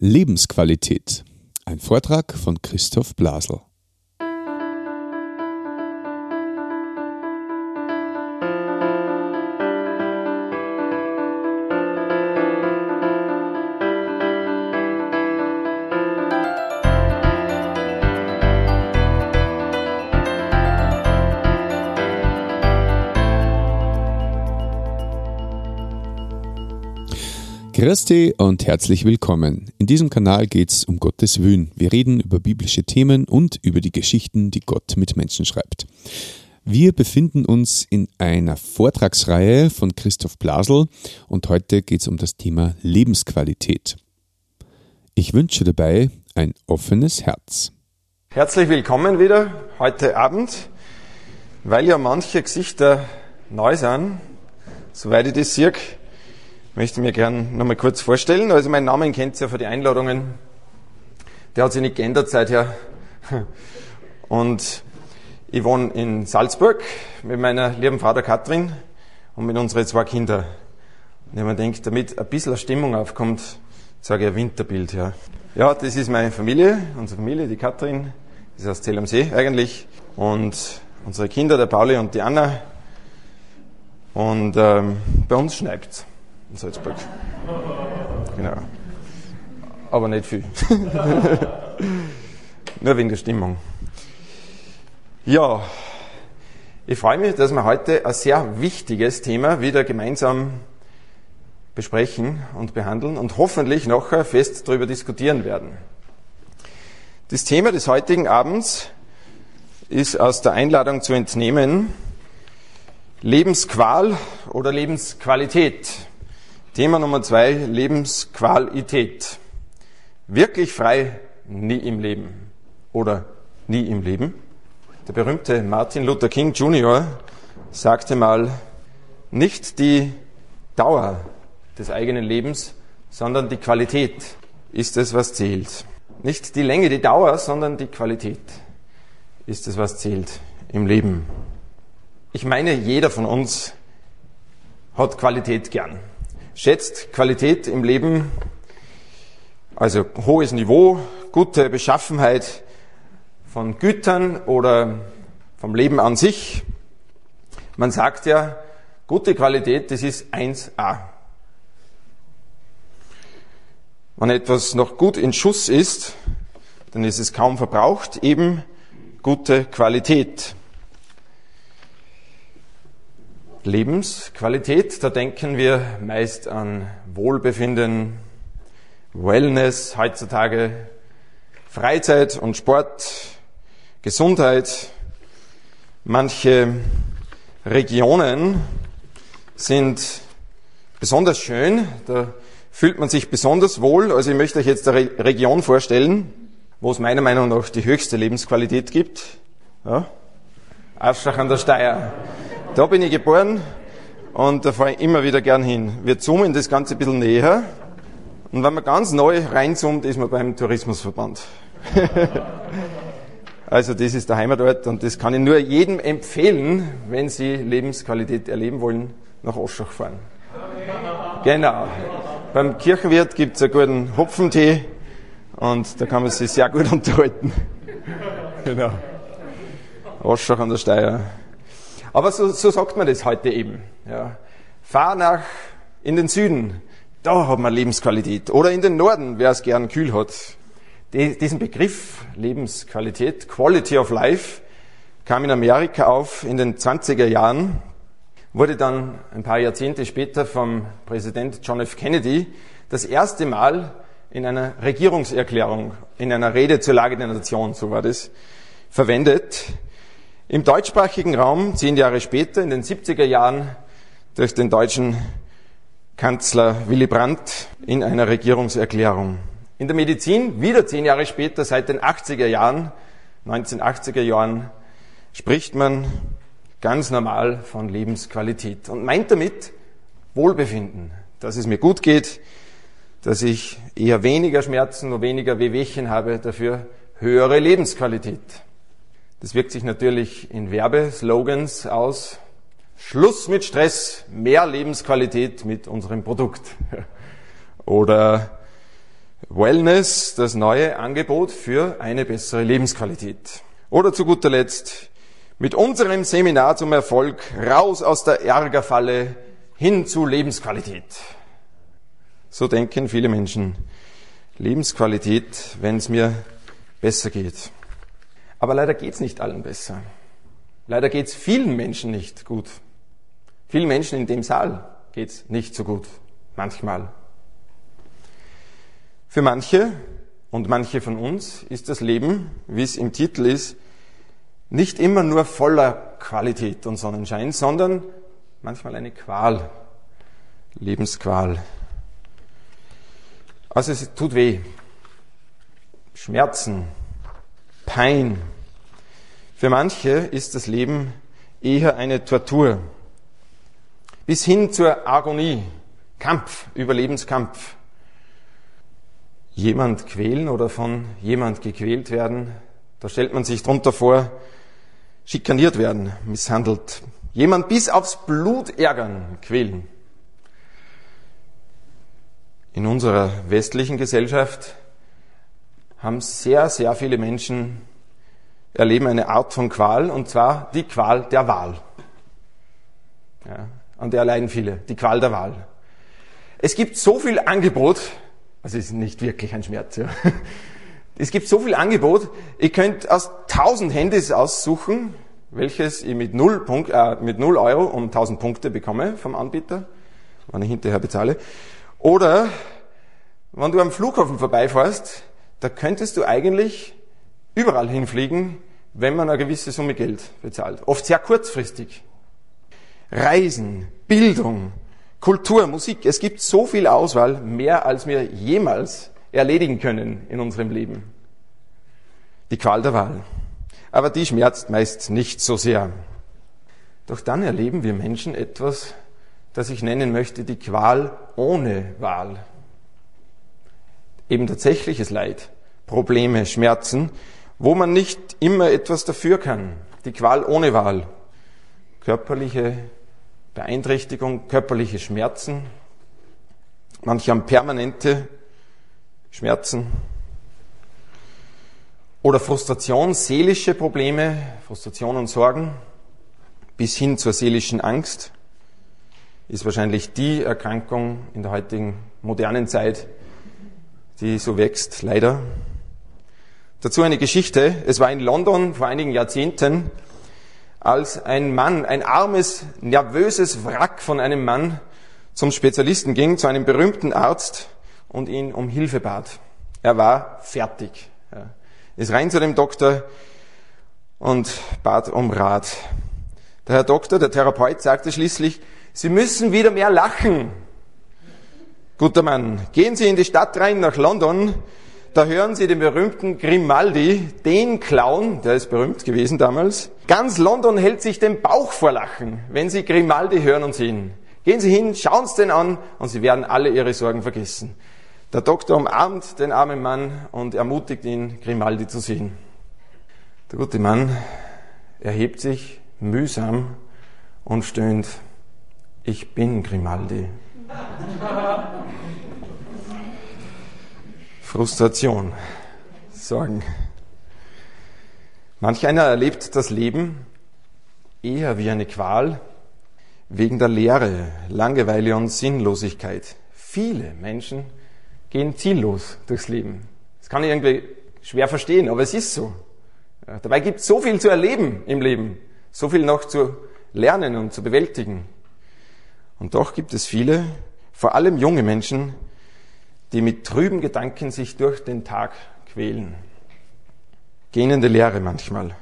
Lebensqualität. Ein Vortrag von Christoph Blasel. Christi und herzlich willkommen. In diesem Kanal geht es um Gottes Wün. Wir reden über biblische Themen und über die Geschichten, die Gott mit Menschen schreibt. Wir befinden uns in einer Vortragsreihe von Christoph Blasel und heute geht es um das Thema Lebensqualität. Ich wünsche dabei ein offenes Herz. Herzlich willkommen wieder heute Abend, weil ja manche Gesichter neu sind, soweit ich das sehe möchte mir gern nochmal kurz vorstellen. Also meinen Namen kennt ihr ja von den Einladungen. Der hat sich nicht geändert seither. Und ich wohne in Salzburg mit meiner lieben Frau der Katrin und mit unseren zwei Kindern. Und wenn man denkt, damit ein bisschen Stimmung aufkommt, sage ich ein Winterbild. Ja. ja, das ist meine Familie, unsere Familie, die Katrin, das ist aus Zell am See eigentlich. Und unsere Kinder, der Pauli und die Anna. Und ähm, bei uns schneit's in Salzburg. Genau. Aber nicht viel. Nur wegen der Stimmung. Ja, ich freue mich, dass wir heute ein sehr wichtiges Thema wieder gemeinsam besprechen und behandeln und hoffentlich nachher fest darüber diskutieren werden. Das Thema des heutigen Abends ist aus der Einladung zu entnehmen Lebensqual oder Lebensqualität. Thema Nummer zwei, Lebensqualität. Wirklich frei, nie im Leben. Oder nie im Leben. Der berühmte Martin Luther King Jr. sagte mal, nicht die Dauer des eigenen Lebens, sondern die Qualität ist es, was zählt. Nicht die Länge, die Dauer, sondern die Qualität ist es, was zählt im Leben. Ich meine, jeder von uns hat Qualität gern schätzt Qualität im Leben, also hohes Niveau, gute Beschaffenheit von Gütern oder vom Leben an sich. Man sagt ja, gute Qualität, das ist 1a. Wenn etwas noch gut in Schuss ist, dann ist es kaum verbraucht, eben gute Qualität. Lebensqualität, da denken wir meist an Wohlbefinden, Wellness heutzutage, Freizeit und Sport, Gesundheit. Manche Regionen sind besonders schön, da fühlt man sich besonders wohl. Also ich möchte euch jetzt eine Region vorstellen, wo es meiner Meinung nach die höchste Lebensqualität gibt. Ja? Aschach an der Steier. Da bin ich geboren und da fahre ich immer wieder gern hin. Wir zoomen das Ganze ein bisschen näher. Und wenn man ganz neu reinzoomt, ist man beim Tourismusverband. also das ist der Heimatort und das kann ich nur jedem empfehlen, wenn Sie Lebensqualität erleben wollen, nach Oschach fahren. Genau. Beim Kirchenwirt gibt es einen guten Hopfentee und da kann man sich sehr gut unterhalten. genau. Oschach an der Steier. Aber so, so sagt man das heute eben. Ja. Fahr nach in den Süden, da hat man Lebensqualität. Oder in den Norden, wer es gern kühl hat. diesen Begriff Lebensqualität, Quality of Life, kam in Amerika auf in den 20er Jahren, wurde dann ein paar Jahrzehnte später vom Präsident John F. Kennedy das erste Mal in einer Regierungserklärung, in einer Rede zur Lage der Nation, so war das, verwendet. Im deutschsprachigen Raum, zehn Jahre später, in den 70er Jahren, durch den deutschen Kanzler Willy Brandt in einer Regierungserklärung. In der Medizin, wieder zehn Jahre später, seit den 80er Jahren, 1980er Jahren, spricht man ganz normal von Lebensqualität und meint damit Wohlbefinden, dass es mir gut geht, dass ich eher weniger Schmerzen und weniger Wehwehchen habe, dafür höhere Lebensqualität. Das wirkt sich natürlich in Werbeslogans aus. Schluss mit Stress, mehr Lebensqualität mit unserem Produkt. Oder Wellness, das neue Angebot für eine bessere Lebensqualität. Oder zu guter Letzt, mit unserem Seminar zum Erfolg raus aus der Ärgerfalle hin zu Lebensqualität. So denken viele Menschen. Lebensqualität, wenn es mir besser geht. Aber leider geht es nicht allen besser. Leider geht es vielen Menschen nicht gut. Vielen Menschen in dem Saal geht es nicht so gut. Manchmal. Für manche und manche von uns ist das Leben, wie es im Titel ist, nicht immer nur voller Qualität und Sonnenschein, sondern manchmal eine Qual, Lebensqual. Also es tut weh. Schmerzen, Pein. Für manche ist das Leben eher eine Tortur. Bis hin zur Agonie, Kampf, Überlebenskampf. Jemand quälen oder von jemand gequält werden, da stellt man sich drunter vor, schikaniert werden, misshandelt, jemand bis aufs Blut ärgern, quälen. In unserer westlichen Gesellschaft haben sehr, sehr viele Menschen erleben eine Art von Qual, und zwar die Qual der Wahl. Ja, an der leiden viele, die Qual der Wahl. Es gibt so viel Angebot, also es ist nicht wirklich ein Schmerz, ja. Es gibt so viel Angebot, ihr könnt aus tausend Handys aussuchen, welches ich mit null, Punkt, äh, mit null Euro um tausend Punkte bekomme vom Anbieter, wenn ich hinterher bezahle. Oder wenn du am Flughafen vorbeifährst, da könntest du eigentlich überall hinfliegen, wenn man eine gewisse Summe Geld bezahlt. Oft sehr kurzfristig. Reisen, Bildung, Kultur, Musik. Es gibt so viel Auswahl, mehr als wir jemals erledigen können in unserem Leben. Die Qual der Wahl. Aber die schmerzt meist nicht so sehr. Doch dann erleben wir Menschen etwas, das ich nennen möchte, die Qual ohne Wahl. Eben tatsächliches Leid, Probleme, Schmerzen, wo man nicht immer etwas dafür kann. Die Qual ohne Wahl. Körperliche Beeinträchtigung, körperliche Schmerzen. Manche haben permanente Schmerzen oder Frustration, seelische Probleme, Frustration und Sorgen bis hin zur seelischen Angst ist wahrscheinlich die Erkrankung in der heutigen modernen Zeit, die so wächst, leider. Dazu eine Geschichte. Es war in London vor einigen Jahrzehnten, als ein Mann, ein armes, nervöses Wrack von einem Mann zum Spezialisten ging, zu einem berühmten Arzt, und ihn um Hilfe bat. Er war fertig. Er ist rein zu dem Doktor und bat um Rat. Der Herr Doktor, der Therapeut, sagte schließlich, Sie müssen wieder mehr lachen. Guter Mann, gehen Sie in die Stadt rein nach London, da hören Sie den berühmten Grimaldi, den Clown, der ist berühmt gewesen damals. Ganz London hält sich den Bauch vor Lachen, wenn Sie Grimaldi hören und sehen. Gehen Sie hin, schauen Sie den an und Sie werden alle Ihre Sorgen vergessen. Der Doktor umarmt den armen Mann und ermutigt ihn, Grimaldi zu sehen. Der gute Mann erhebt sich mühsam und stöhnt, ich bin Grimaldi. Frustration, Sorgen. Manch einer erlebt das Leben eher wie eine Qual wegen der Leere, Langeweile und Sinnlosigkeit. Viele Menschen gehen ziellos durchs Leben. Das kann ich irgendwie schwer verstehen, aber es ist so. Dabei gibt es so viel zu erleben im Leben, so viel noch zu lernen und zu bewältigen. Und doch gibt es viele, vor allem junge Menschen, die mit trüben Gedanken sich durch den Tag quälen. Gähnende Lehre manchmal.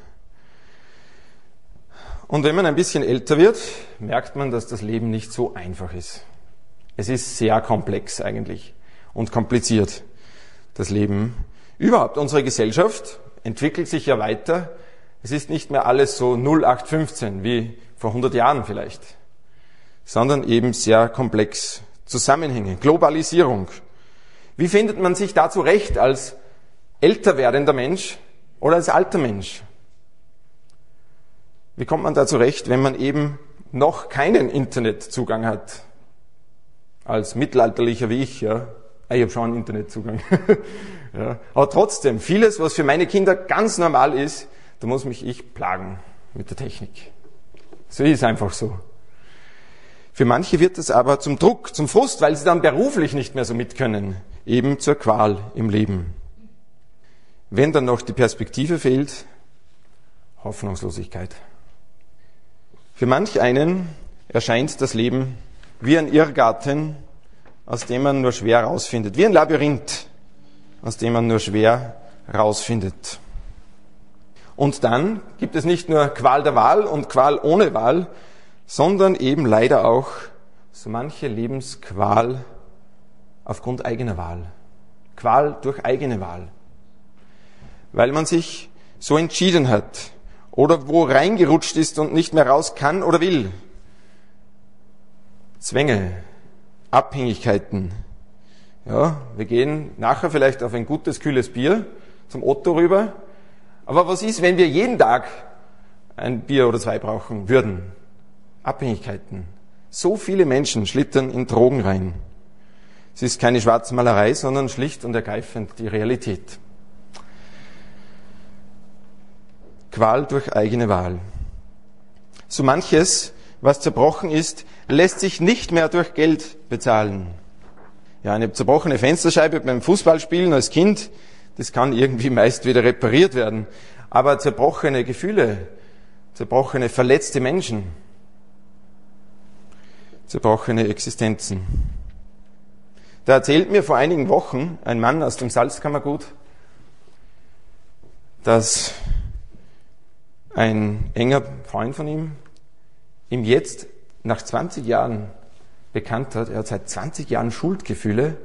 Und wenn man ein bisschen älter wird, merkt man, dass das Leben nicht so einfach ist. Es ist sehr komplex eigentlich und kompliziert, das Leben. Überhaupt unsere Gesellschaft entwickelt sich ja weiter. Es ist nicht mehr alles so 0815 wie vor 100 Jahren vielleicht, sondern eben sehr komplex. Zusammenhänge, Globalisierung. Wie findet man sich da zurecht als älter werdender Mensch oder als alter Mensch? Wie kommt man da zurecht, wenn man eben noch keinen Internetzugang hat? Als Mittelalterlicher wie ich, ja, Ah, ich habe schon einen Internetzugang. ja. Aber trotzdem, vieles, was für meine Kinder ganz normal ist, da muss mich ich plagen mit der Technik. So ist einfach so. Für manche wird es aber zum Druck, zum Frust, weil sie dann beruflich nicht mehr so mitkönnen, eben zur Qual im Leben. Wenn dann noch die Perspektive fehlt, Hoffnungslosigkeit. Für manch einen erscheint das Leben wie ein Irrgarten, aus dem man nur schwer rausfindet, wie ein Labyrinth, aus dem man nur schwer rausfindet. Und dann gibt es nicht nur Qual der Wahl und Qual ohne Wahl, sondern eben leider auch so manche Lebensqual aufgrund eigener Wahl. Qual durch eigene Wahl weil man sich so entschieden hat oder wo reingerutscht ist und nicht mehr raus kann oder will. Zwänge, Abhängigkeiten. Ja, wir gehen nachher vielleicht auf ein gutes, kühles Bier zum Otto rüber. Aber was ist, wenn wir jeden Tag ein Bier oder zwei brauchen würden? Abhängigkeiten. So viele Menschen schlittern in Drogen rein. Es ist keine Schwarzmalerei, sondern schlicht und ergreifend die Realität. Qual durch eigene Wahl. So manches, was zerbrochen ist, lässt sich nicht mehr durch Geld bezahlen. Ja, eine zerbrochene Fensterscheibe beim Fußballspielen als Kind, das kann irgendwie meist wieder repariert werden. Aber zerbrochene Gefühle, zerbrochene, verletzte Menschen, zerbrochene Existenzen. Da erzählt mir vor einigen Wochen ein Mann aus dem Salzkammergut, dass ein enger Freund von ihm ihm jetzt nach 20 Jahren bekannt hat, er hat seit 20 Jahren Schuldgefühle,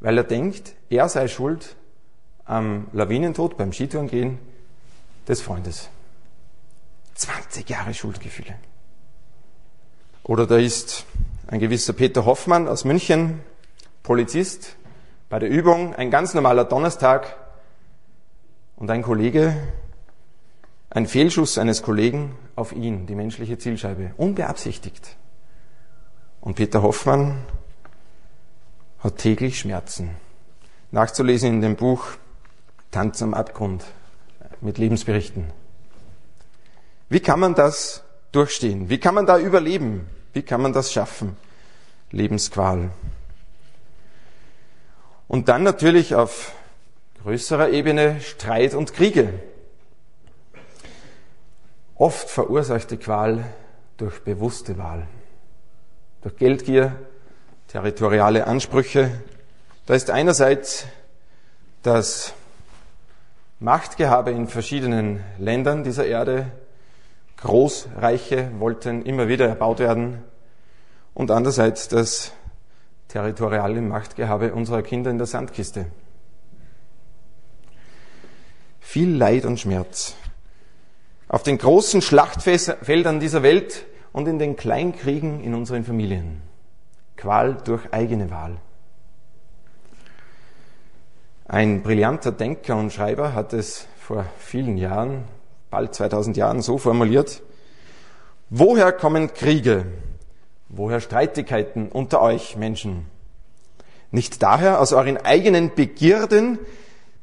weil er denkt, er sei schuld am Lawinentod beim Skitourengehen des Freundes. 20 Jahre Schuldgefühle. Oder da ist ein gewisser Peter Hoffmann aus München, Polizist, bei der Übung, ein ganz normaler Donnerstag und ein Kollege ein Fehlschuss eines Kollegen auf ihn, die menschliche Zielscheibe, unbeabsichtigt. Und Peter Hoffmann hat täglich Schmerzen. Nachzulesen in dem Buch Tanz am Abgrund mit Lebensberichten. Wie kann man das durchstehen? Wie kann man da überleben? Wie kann man das schaffen? Lebensqual. Und dann natürlich auf größerer Ebene Streit und Kriege. Oft verursacht die Qual durch bewusste Wahl, durch Geldgier, territoriale Ansprüche. Da ist einerseits das Machtgehabe in verschiedenen Ländern dieser Erde. Großreiche wollten immer wieder erbaut werden. Und andererseits das territoriale Machtgehabe unserer Kinder in der Sandkiste. Viel Leid und Schmerz auf den großen Schlachtfeldern dieser Welt und in den Kleinkriegen in unseren Familien. Qual durch eigene Wahl. Ein brillanter Denker und Schreiber hat es vor vielen Jahren, bald 2000 Jahren, so formuliert, woher kommen Kriege? Woher Streitigkeiten unter euch Menschen? Nicht daher aus euren eigenen Begierden,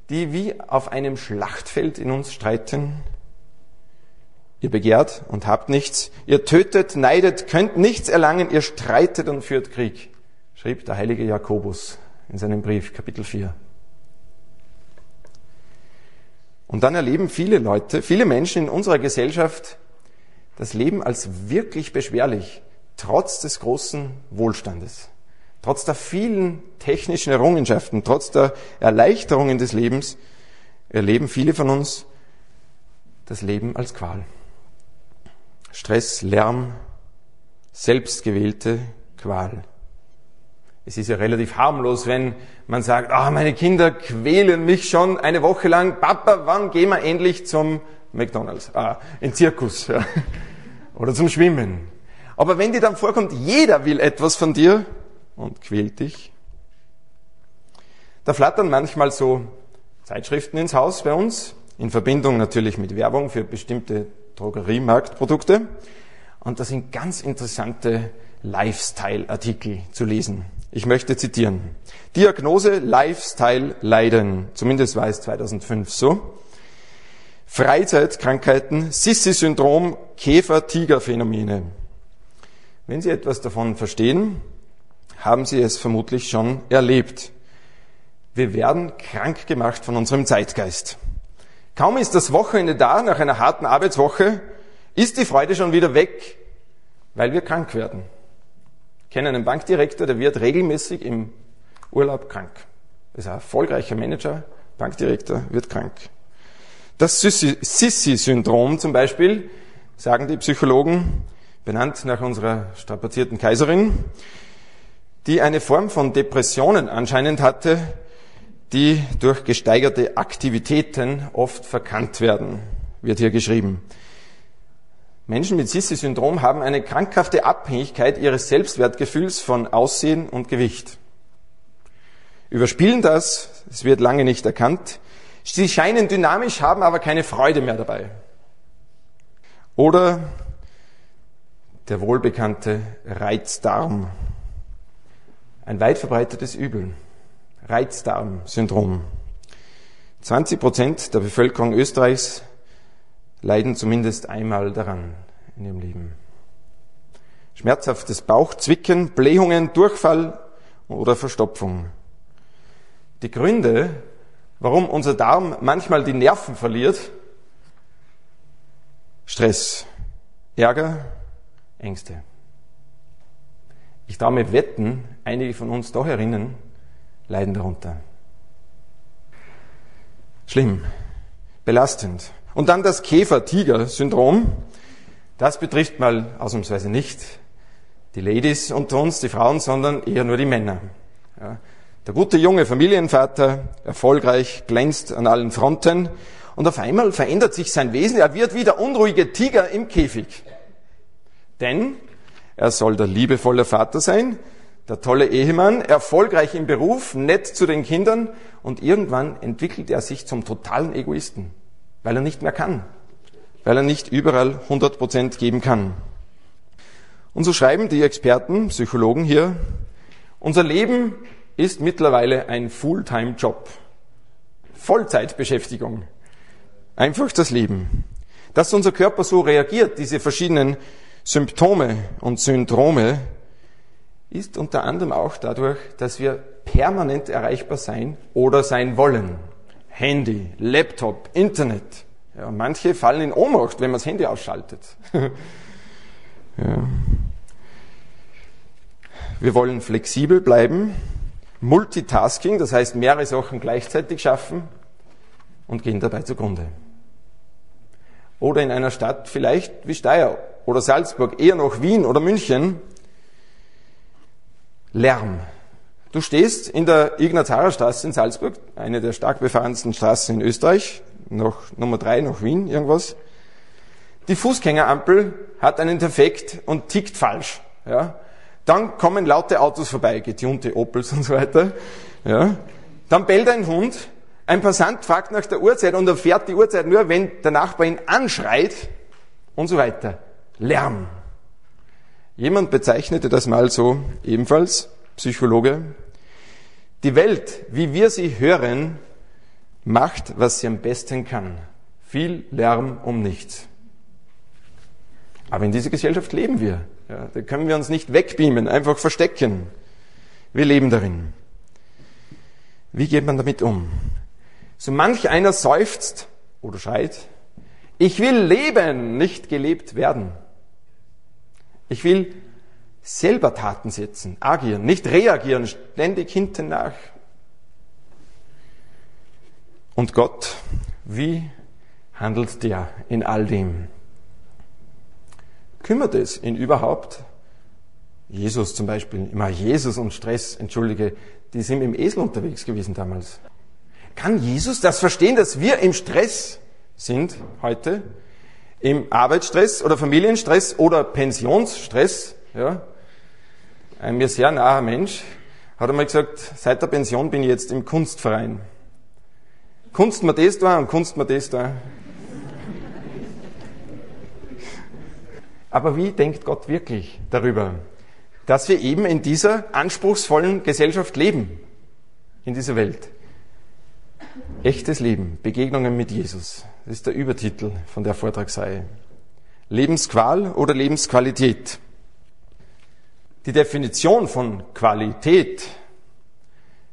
die wie auf einem Schlachtfeld in uns streiten, Ihr begehrt und habt nichts. Ihr tötet, neidet, könnt nichts erlangen. Ihr streitet und führt Krieg, schrieb der heilige Jakobus in seinem Brief, Kapitel 4. Und dann erleben viele Leute, viele Menschen in unserer Gesellschaft das Leben als wirklich beschwerlich, trotz des großen Wohlstandes, trotz der vielen technischen Errungenschaften, trotz der Erleichterungen des Lebens, erleben viele von uns das Leben als Qual. Stress, Lärm, selbstgewählte Qual. Es ist ja relativ harmlos, wenn man sagt, ah, meine Kinder quälen mich schon eine Woche lang. Papa, wann gehen wir endlich zum McDonalds? Ah, in Zirkus. Ja. Oder zum Schwimmen. Aber wenn dir dann vorkommt, jeder will etwas von dir und quält dich, da flattern manchmal so Zeitschriften ins Haus bei uns, in Verbindung natürlich mit Werbung für bestimmte Drogeriemarktprodukte. Und da sind ganz interessante Lifestyle-Artikel zu lesen. Ich möchte zitieren. Diagnose Lifestyle Leiden. Zumindest war es 2005 so. Freizeitkrankheiten, Sissi-Syndrom, Käfer-Tiger-Phänomene. Wenn Sie etwas davon verstehen, haben Sie es vermutlich schon erlebt. Wir werden krank gemacht von unserem Zeitgeist. Kaum ist das Wochenende da, nach einer harten Arbeitswoche, ist die Freude schon wieder weg, weil wir krank werden. Kenne einen Bankdirektor, der wird regelmäßig im Urlaub krank. Das ist ein erfolgreicher Manager, Bankdirektor, wird krank. Das Sissi-Syndrom zum Beispiel, sagen die Psychologen, benannt nach unserer strapazierten Kaiserin, die eine Form von Depressionen anscheinend hatte, die durch gesteigerte Aktivitäten oft verkannt werden, wird hier geschrieben. Menschen mit Sissi-Syndrom haben eine krankhafte Abhängigkeit ihres Selbstwertgefühls von Aussehen und Gewicht. Überspielen das, es wird lange nicht erkannt. Sie scheinen dynamisch, haben aber keine Freude mehr dabei. Oder der wohlbekannte Reizdarm. Ein weit verbreitetes Übel. Reizdarmsyndrom. 20 Prozent der Bevölkerung Österreichs leiden zumindest einmal daran in ihrem Leben. Schmerzhaftes Bauchzwicken, Blähungen, Durchfall oder Verstopfung. Die Gründe, warum unser Darm manchmal die Nerven verliert, Stress, Ärger, Ängste. Ich traue mir wetten, einige von uns da herinnen leiden darunter. Schlimm, belastend. Und dann das Käfer-Tiger-Syndrom. Das betrifft mal ausnahmsweise nicht die Ladies unter uns, die Frauen, sondern eher nur die Männer. Ja. Der gute junge Familienvater, erfolgreich, glänzt an allen Fronten und auf einmal verändert sich sein Wesen. Er wird wie der unruhige Tiger im Käfig. Denn er soll der liebevolle Vater sein, der tolle Ehemann, erfolgreich im Beruf, nett zu den Kindern und irgendwann entwickelt er sich zum totalen Egoisten weil er nicht mehr kann, weil er nicht überall 100 Prozent geben kann. Und so schreiben die Experten, Psychologen hier, unser Leben ist mittlerweile ein Fulltime-Job. Vollzeitbeschäftigung. Einfach das Leben. Dass unser Körper so reagiert, diese verschiedenen Symptome und Syndrome, ist unter anderem auch dadurch, dass wir permanent erreichbar sein oder sein wollen. Handy, Laptop, Internet. Ja, manche fallen in Ohnmacht, wenn man das Handy ausschaltet. ja. Wir wollen flexibel bleiben, Multitasking, das heißt mehrere Sachen gleichzeitig schaffen und gehen dabei zugrunde. Oder in einer Stadt vielleicht wie Steyr oder Salzburg, eher noch Wien oder München, Lärm, Du stehst in der Ignazarerstraße in Salzburg, eine der stark befahrensten Straßen in Österreich, noch Nummer drei, noch Wien, irgendwas. Die Fußgängerampel hat einen Defekt und tickt falsch. Ja. Dann kommen laute Autos vorbei, getunte Opels und so weiter. Ja. Dann bellt ein Hund, ein Passant fragt nach der Uhrzeit und erfährt die Uhrzeit nur, wenn der Nachbar ihn anschreit und so weiter. Lärm. Jemand bezeichnete das mal so ebenfalls Psychologe. Die Welt, wie wir sie hören, macht, was sie am besten kann. Viel Lärm um nichts. Aber in dieser Gesellschaft leben wir. Ja, da können wir uns nicht wegbeamen, einfach verstecken. Wir leben darin. Wie geht man damit um? So manch einer seufzt oder schreit, ich will leben, nicht gelebt werden. Ich will selber Taten setzen, agieren, nicht reagieren, ständig hinten nach. Und Gott, wie handelt der in all dem? Kümmert es ihn überhaupt? Jesus zum Beispiel, immer Jesus und Stress, entschuldige, die sind im Esel unterwegs gewesen damals. Kann Jesus das verstehen, dass wir im Stress sind heute? Im Arbeitsstress oder Familienstress oder Pensionsstress? Ja? Ein mir sehr naher Mensch, hat einmal gesagt, seit der Pension bin ich jetzt im Kunstverein. Kunst mir das da und Kunst mir das da. Aber wie denkt Gott wirklich darüber? dass wir eben in dieser anspruchsvollen Gesellschaft leben, in dieser Welt. Echtes Leben, Begegnungen mit Jesus. Das ist der Übertitel von der Vortragsreihe. Lebensqual oder Lebensqualität. Die Definition von Qualität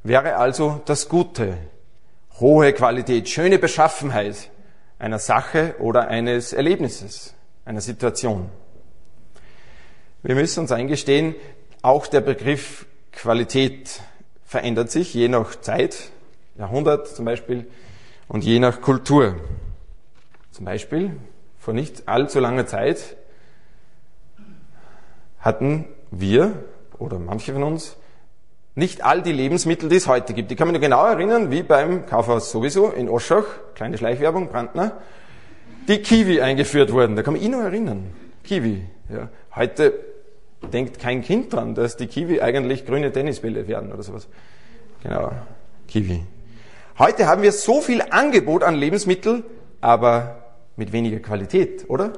wäre also das Gute, hohe Qualität, schöne Beschaffenheit einer Sache oder eines Erlebnisses, einer Situation. Wir müssen uns eingestehen, auch der Begriff Qualität verändert sich je nach Zeit, Jahrhundert zum Beispiel, und je nach Kultur. Zum Beispiel, vor nicht allzu langer Zeit hatten wir oder manche von uns nicht all die Lebensmittel, die es heute gibt. Ich kann mich noch genau erinnern, wie beim Kaufhaus sowieso in Oschach, kleine Schleichwerbung, Brandner, die Kiwi eingeführt wurden. Da kann ich noch erinnern. Kiwi. Ja. Heute denkt kein Kind dran, dass die Kiwi eigentlich grüne Tennisbälle werden oder sowas. Genau, Kiwi. Heute haben wir so viel Angebot an Lebensmitteln, aber mit weniger Qualität, oder?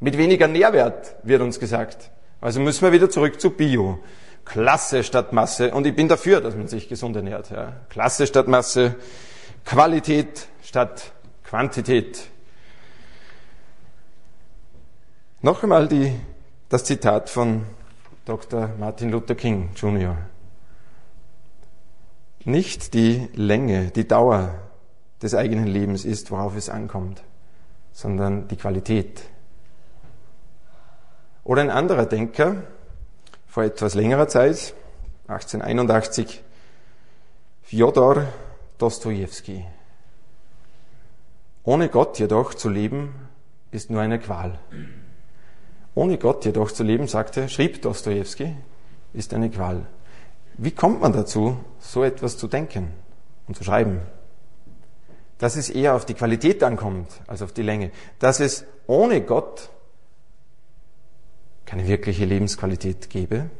Mit weniger Nährwert, wird uns gesagt. Also müssen wir wieder zurück zu Bio. Klasse statt Masse. Und ich bin dafür, dass man sich gesund ernährt. Ja. Klasse statt Masse. Qualität statt Quantität. Noch einmal die, das Zitat von Dr. Martin Luther King Jr. Nicht die Länge, die Dauer des eigenen Lebens ist, worauf es ankommt, sondern die Qualität. Oder ein anderer Denker, vor etwas längerer Zeit, 1881, Fjodor Dostojewski. Ohne Gott jedoch zu leben, ist nur eine Qual. Ohne Gott jedoch zu leben, sagte, schrieb Dostoevsky, ist eine Qual. Wie kommt man dazu, so etwas zu denken und zu schreiben? Dass es eher auf die Qualität ankommt als auf die Länge. Dass es ohne Gott keine wirkliche Lebensqualität gäbe.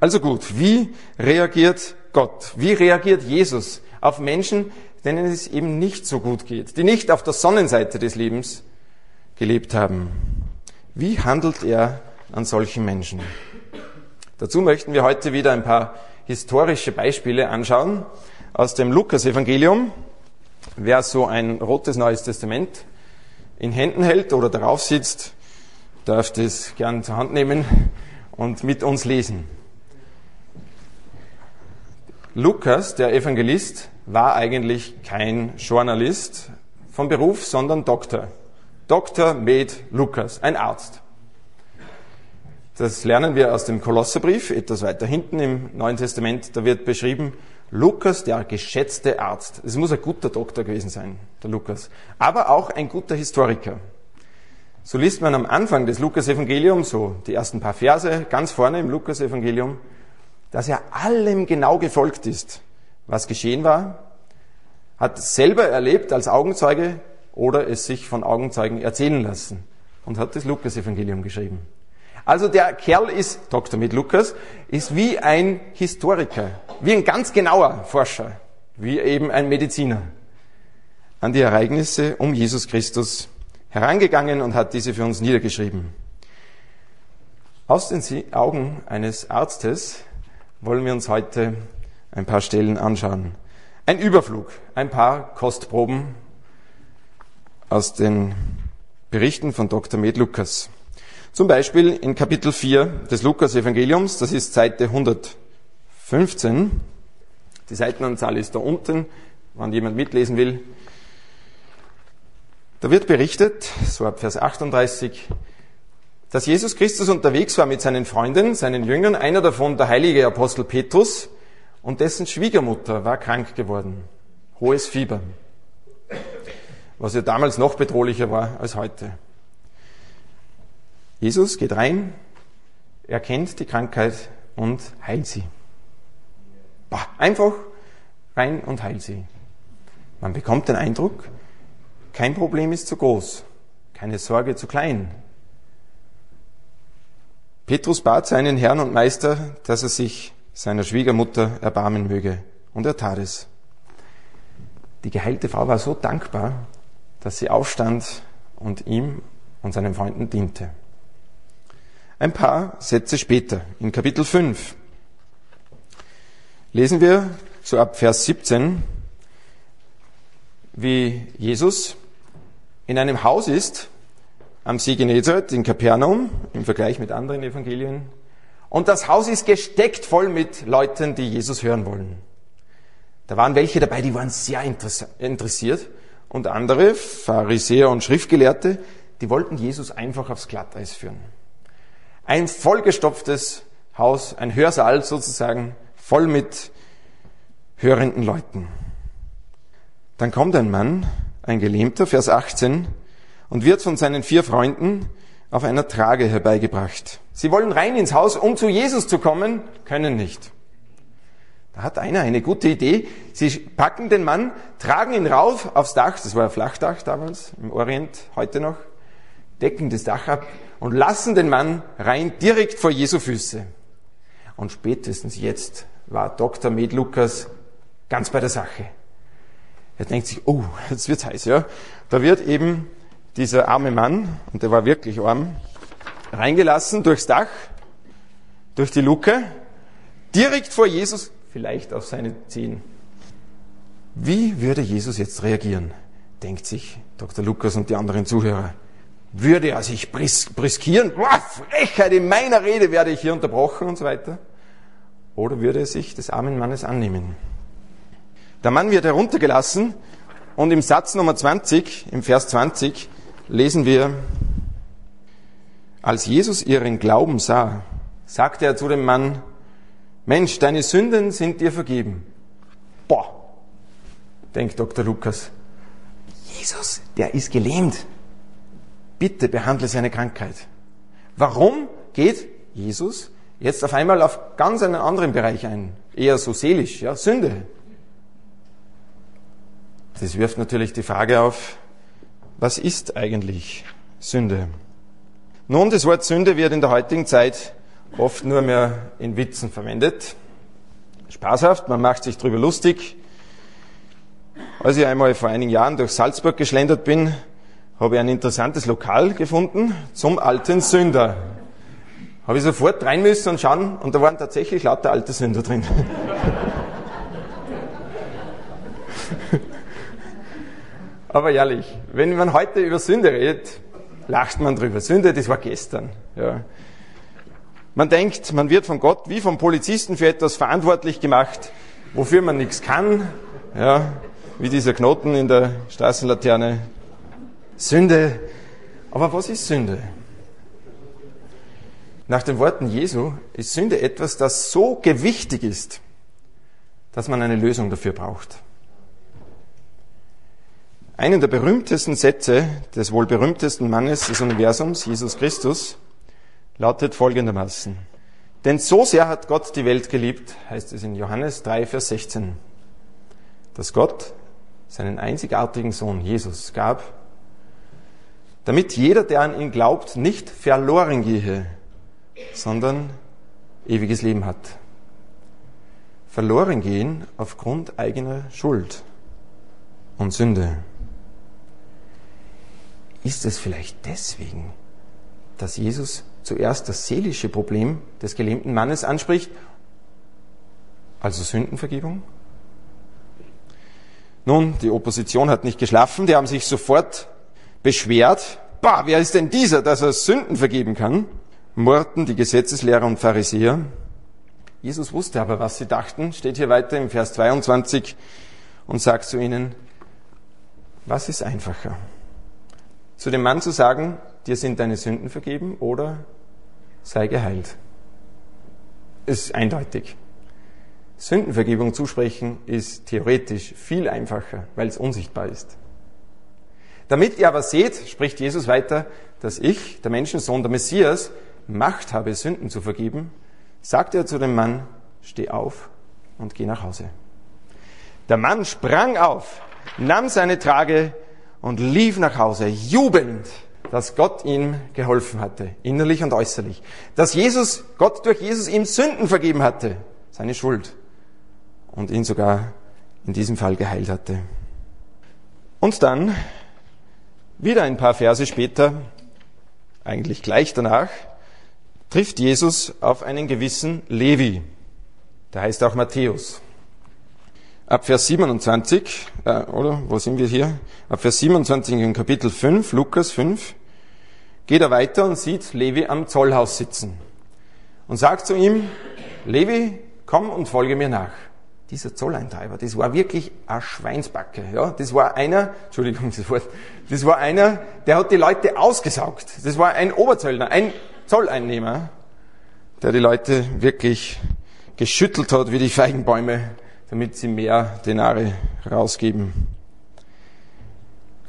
Also gut, wie reagiert Gott? Wie reagiert Jesus auf Menschen, denen es eben nicht so gut geht, die nicht auf der Sonnenseite des Lebens gelebt haben. Wie handelt er an solchen Menschen? Dazu möchten wir heute wieder ein paar historische Beispiele anschauen aus dem Lukas-Evangelium. Wer so ein rotes Neues Testament in Händen hält oder darauf sitzt, darf das gern zur Hand nehmen und mit uns lesen. Lukas, der Evangelist, war eigentlich kein Journalist von Beruf, sondern Doktor. Dr. Med Lukas, ein Arzt. Das lernen wir aus dem Kolosserbrief, etwas weiter hinten im Neuen Testament. Da wird beschrieben, Lukas, der geschätzte Arzt. Es muss ein guter Doktor gewesen sein, der Lukas. Aber auch ein guter Historiker. So liest man am Anfang des Lukas-Evangeliums, so die ersten paar Verse, ganz vorne im Lukas-Evangelium, dass er allem genau gefolgt ist, was geschehen war, hat selber erlebt als Augenzeuge, oder es sich von Augenzeugen erzählen lassen und hat das Lukas-Evangelium geschrieben. Also der Kerl ist, Dr. mit Lukas, ist wie ein Historiker, wie ein ganz genauer Forscher, wie eben ein Mediziner an die Ereignisse um Jesus Christus herangegangen und hat diese für uns niedergeschrieben. Aus den Augen eines Arztes wollen wir uns heute ein paar Stellen anschauen. Ein Überflug, ein paar Kostproben aus den Berichten von Dr. Med Lukas. Zum Beispiel in Kapitel 4 des Lukas-Evangeliums, das ist Seite 115. Die Seitenanzahl ist da unten, wenn jemand mitlesen will. Da wird berichtet, so ab Vers 38, dass Jesus Christus unterwegs war mit seinen Freunden, seinen Jüngern, einer davon der heilige Apostel Petrus, und dessen Schwiegermutter war krank geworden. Hohes Fieber was ja damals noch bedrohlicher war als heute. Jesus geht rein, erkennt die Krankheit und heilt sie. Bah, einfach rein und heilt sie. Man bekommt den Eindruck, kein Problem ist zu groß, keine Sorge zu klein. Petrus bat seinen Herrn und Meister, dass er sich seiner Schwiegermutter erbarmen möge, und er tat es. Die geheilte Frau war so dankbar, dass sie aufstand und ihm und seinen Freunden diente. Ein paar Sätze später, in Kapitel 5, lesen wir so ab Vers 17, wie Jesus in einem Haus ist, am See Genezareth in Kapernaum, im Vergleich mit anderen Evangelien. Und das Haus ist gesteckt voll mit Leuten, die Jesus hören wollen. Da waren welche dabei, die waren sehr interessiert. Und andere, Pharisäer und Schriftgelehrte, die wollten Jesus einfach aufs Glatteis führen. Ein vollgestopftes Haus, ein Hörsaal sozusagen, voll mit hörenden Leuten. Dann kommt ein Mann, ein Gelähmter, Vers 18, und wird von seinen vier Freunden auf einer Trage herbeigebracht. Sie wollen rein ins Haus, um zu Jesus zu kommen, können nicht. Da hat einer eine gute Idee. Sie packen den Mann, tragen ihn rauf aufs Dach, das war ein Flachdach damals, im Orient, heute noch, decken das Dach ab und lassen den Mann rein direkt vor Jesu Füße. Und spätestens jetzt war Dr. Med Lukas ganz bei der Sache. Er denkt sich, oh, jetzt wird's heiß, ja. Da wird eben dieser arme Mann, und der war wirklich arm, reingelassen durchs Dach, durch die Luke, direkt vor Jesus, vielleicht auf seine Zehen. Wie würde Jesus jetzt reagieren? Denkt sich Dr. Lukas und die anderen Zuhörer. Würde er sich bris briskieren? Boah, Frechheit, in meiner Rede werde ich hier unterbrochen und so weiter. Oder würde er sich des armen Mannes annehmen? Der Mann wird heruntergelassen und im Satz Nummer 20, im Vers 20, lesen wir, als Jesus ihren Glauben sah, sagte er zu dem Mann, Mensch, deine Sünden sind dir vergeben. Boah, denkt Dr. Lukas. Jesus, der ist gelähmt. Bitte behandle seine Krankheit. Warum geht Jesus jetzt auf einmal auf ganz einen anderen Bereich ein? Eher so seelisch, ja, Sünde. Das wirft natürlich die Frage auf, was ist eigentlich Sünde? Nun, das Wort Sünde wird in der heutigen Zeit oft nur mehr in Witzen verwendet. Spaßhaft, man macht sich drüber lustig. Als ich einmal vor einigen Jahren durch Salzburg geschlendert bin, habe ich ein interessantes Lokal gefunden zum alten Sünder. Habe ich sofort rein müssen und schauen und da waren tatsächlich lauter alte Sünder drin. Aber ehrlich, wenn man heute über Sünde redet, lacht man drüber. Sünde, das war gestern. Ja. Man denkt, man wird von Gott wie vom Polizisten für etwas verantwortlich gemacht, wofür man nichts kann. Ja, wie dieser Knoten in der Straßenlaterne. Sünde. Aber was ist Sünde? Nach den Worten Jesu ist Sünde etwas, das so gewichtig ist, dass man eine Lösung dafür braucht. Einen der berühmtesten Sätze des wohl berühmtesten Mannes des Universums, Jesus Christus, lautet folgendermaßen. Denn so sehr hat Gott die Welt geliebt, heißt es in Johannes 3, Vers 16, dass Gott seinen einzigartigen Sohn Jesus gab, damit jeder, der an ihn glaubt, nicht verloren gehe, sondern ewiges Leben hat. Verloren gehen aufgrund eigener Schuld und Sünde. Ist es vielleicht deswegen, dass Jesus zuerst das seelische Problem des gelähmten Mannes anspricht, also Sündenvergebung? Nun, die Opposition hat nicht geschlafen, die haben sich sofort beschwert. Bah, wer ist denn dieser, dass er Sünden vergeben kann? Murrten die Gesetzeslehrer und Pharisäer. Jesus wusste aber, was sie dachten, steht hier weiter im Vers 22 und sagt zu ihnen, was ist einfacher? Zu dem Mann zu sagen, dir sind deine Sünden vergeben oder sei geheilt. Ist eindeutig. Sündenvergebung zusprechen ist theoretisch viel einfacher, weil es unsichtbar ist. Damit ihr aber seht, spricht Jesus weiter, dass ich, der Menschensohn, der Messias, Macht habe, Sünden zu vergeben, sagt er zu dem Mann, steh auf und geh nach Hause. Der Mann sprang auf, nahm seine Trage und lief nach Hause, jubelnd, dass Gott ihm geholfen hatte, innerlich und äußerlich. Dass Jesus, Gott durch Jesus ihm Sünden vergeben hatte, seine Schuld, und ihn sogar in diesem Fall geheilt hatte. Und dann, wieder ein paar Verse später, eigentlich gleich danach, trifft Jesus auf einen gewissen Levi. Der heißt auch Matthäus. Ab Vers 27, äh, oder wo sind wir hier? Ab Vers 27 in Kapitel 5, Lukas 5, geht er weiter und sieht Levi am Zollhaus sitzen und sagt zu ihm, Levi, komm und folge mir nach. Dieser Zolleintreiber, das war wirklich ein Schweinsbacke. Ja? Das war einer, Entschuldigung das Wort, das war einer, der hat die Leute ausgesaugt. Das war ein Oberzöllner, ein Zolleinnehmer, der die Leute wirklich geschüttelt hat wie die Feigenbäume, damit sie mehr Denare rausgeben.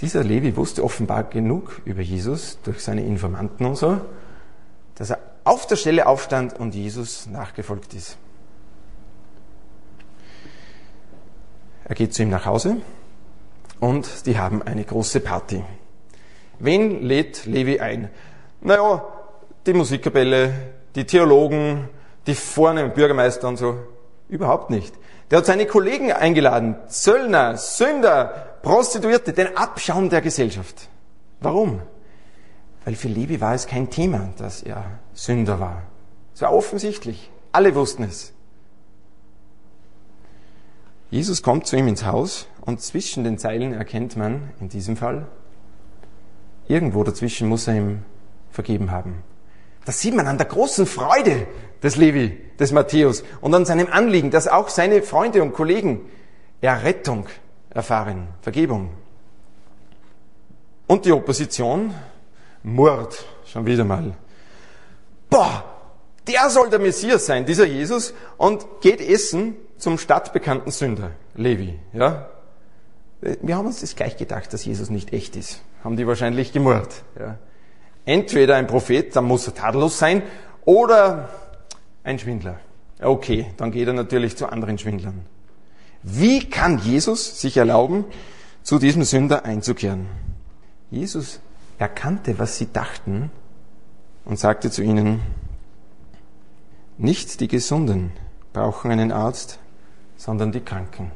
Dieser Levi wusste offenbar genug über Jesus durch seine Informanten und so, dass er auf der Stelle aufstand und Jesus nachgefolgt ist. Er geht zu ihm nach Hause und die haben eine große Party. Wen lädt Levi ein? Naja, die Musikkapelle, die Theologen, die vornehmen Bürgermeister und so. Überhaupt nicht. Der hat seine Kollegen eingeladen, Zöllner, Sünder, Prostituierte, den Abschaum der Gesellschaft. Warum? Weil für Levi war es kein Thema, dass er Sünder war. Es war offensichtlich. Alle wussten es. Jesus kommt zu ihm ins Haus und zwischen den Zeilen erkennt man in diesem Fall, irgendwo dazwischen muss er ihm vergeben haben. Das sieht man an der großen Freude des Levi, des Matthäus und an seinem Anliegen, dass auch seine Freunde und Kollegen Errettung erfahren, Vergebung. Und die Opposition Mord, schon wieder mal. Boah, der soll der Messias sein, dieser Jesus, und geht essen zum stadtbekannten Sünder, Levi, ja. Wir haben uns das gleich gedacht, dass Jesus nicht echt ist. Haben die wahrscheinlich gemurrt, ja. Entweder ein Prophet, dann muss er tadellos sein, oder ein Schwindler. Okay, dann geht er natürlich zu anderen Schwindlern. Wie kann Jesus sich erlauben, zu diesem Sünder einzukehren? Jesus erkannte, was sie dachten und sagte zu ihnen, nicht die Gesunden brauchen einen Arzt, sondern die Kranken.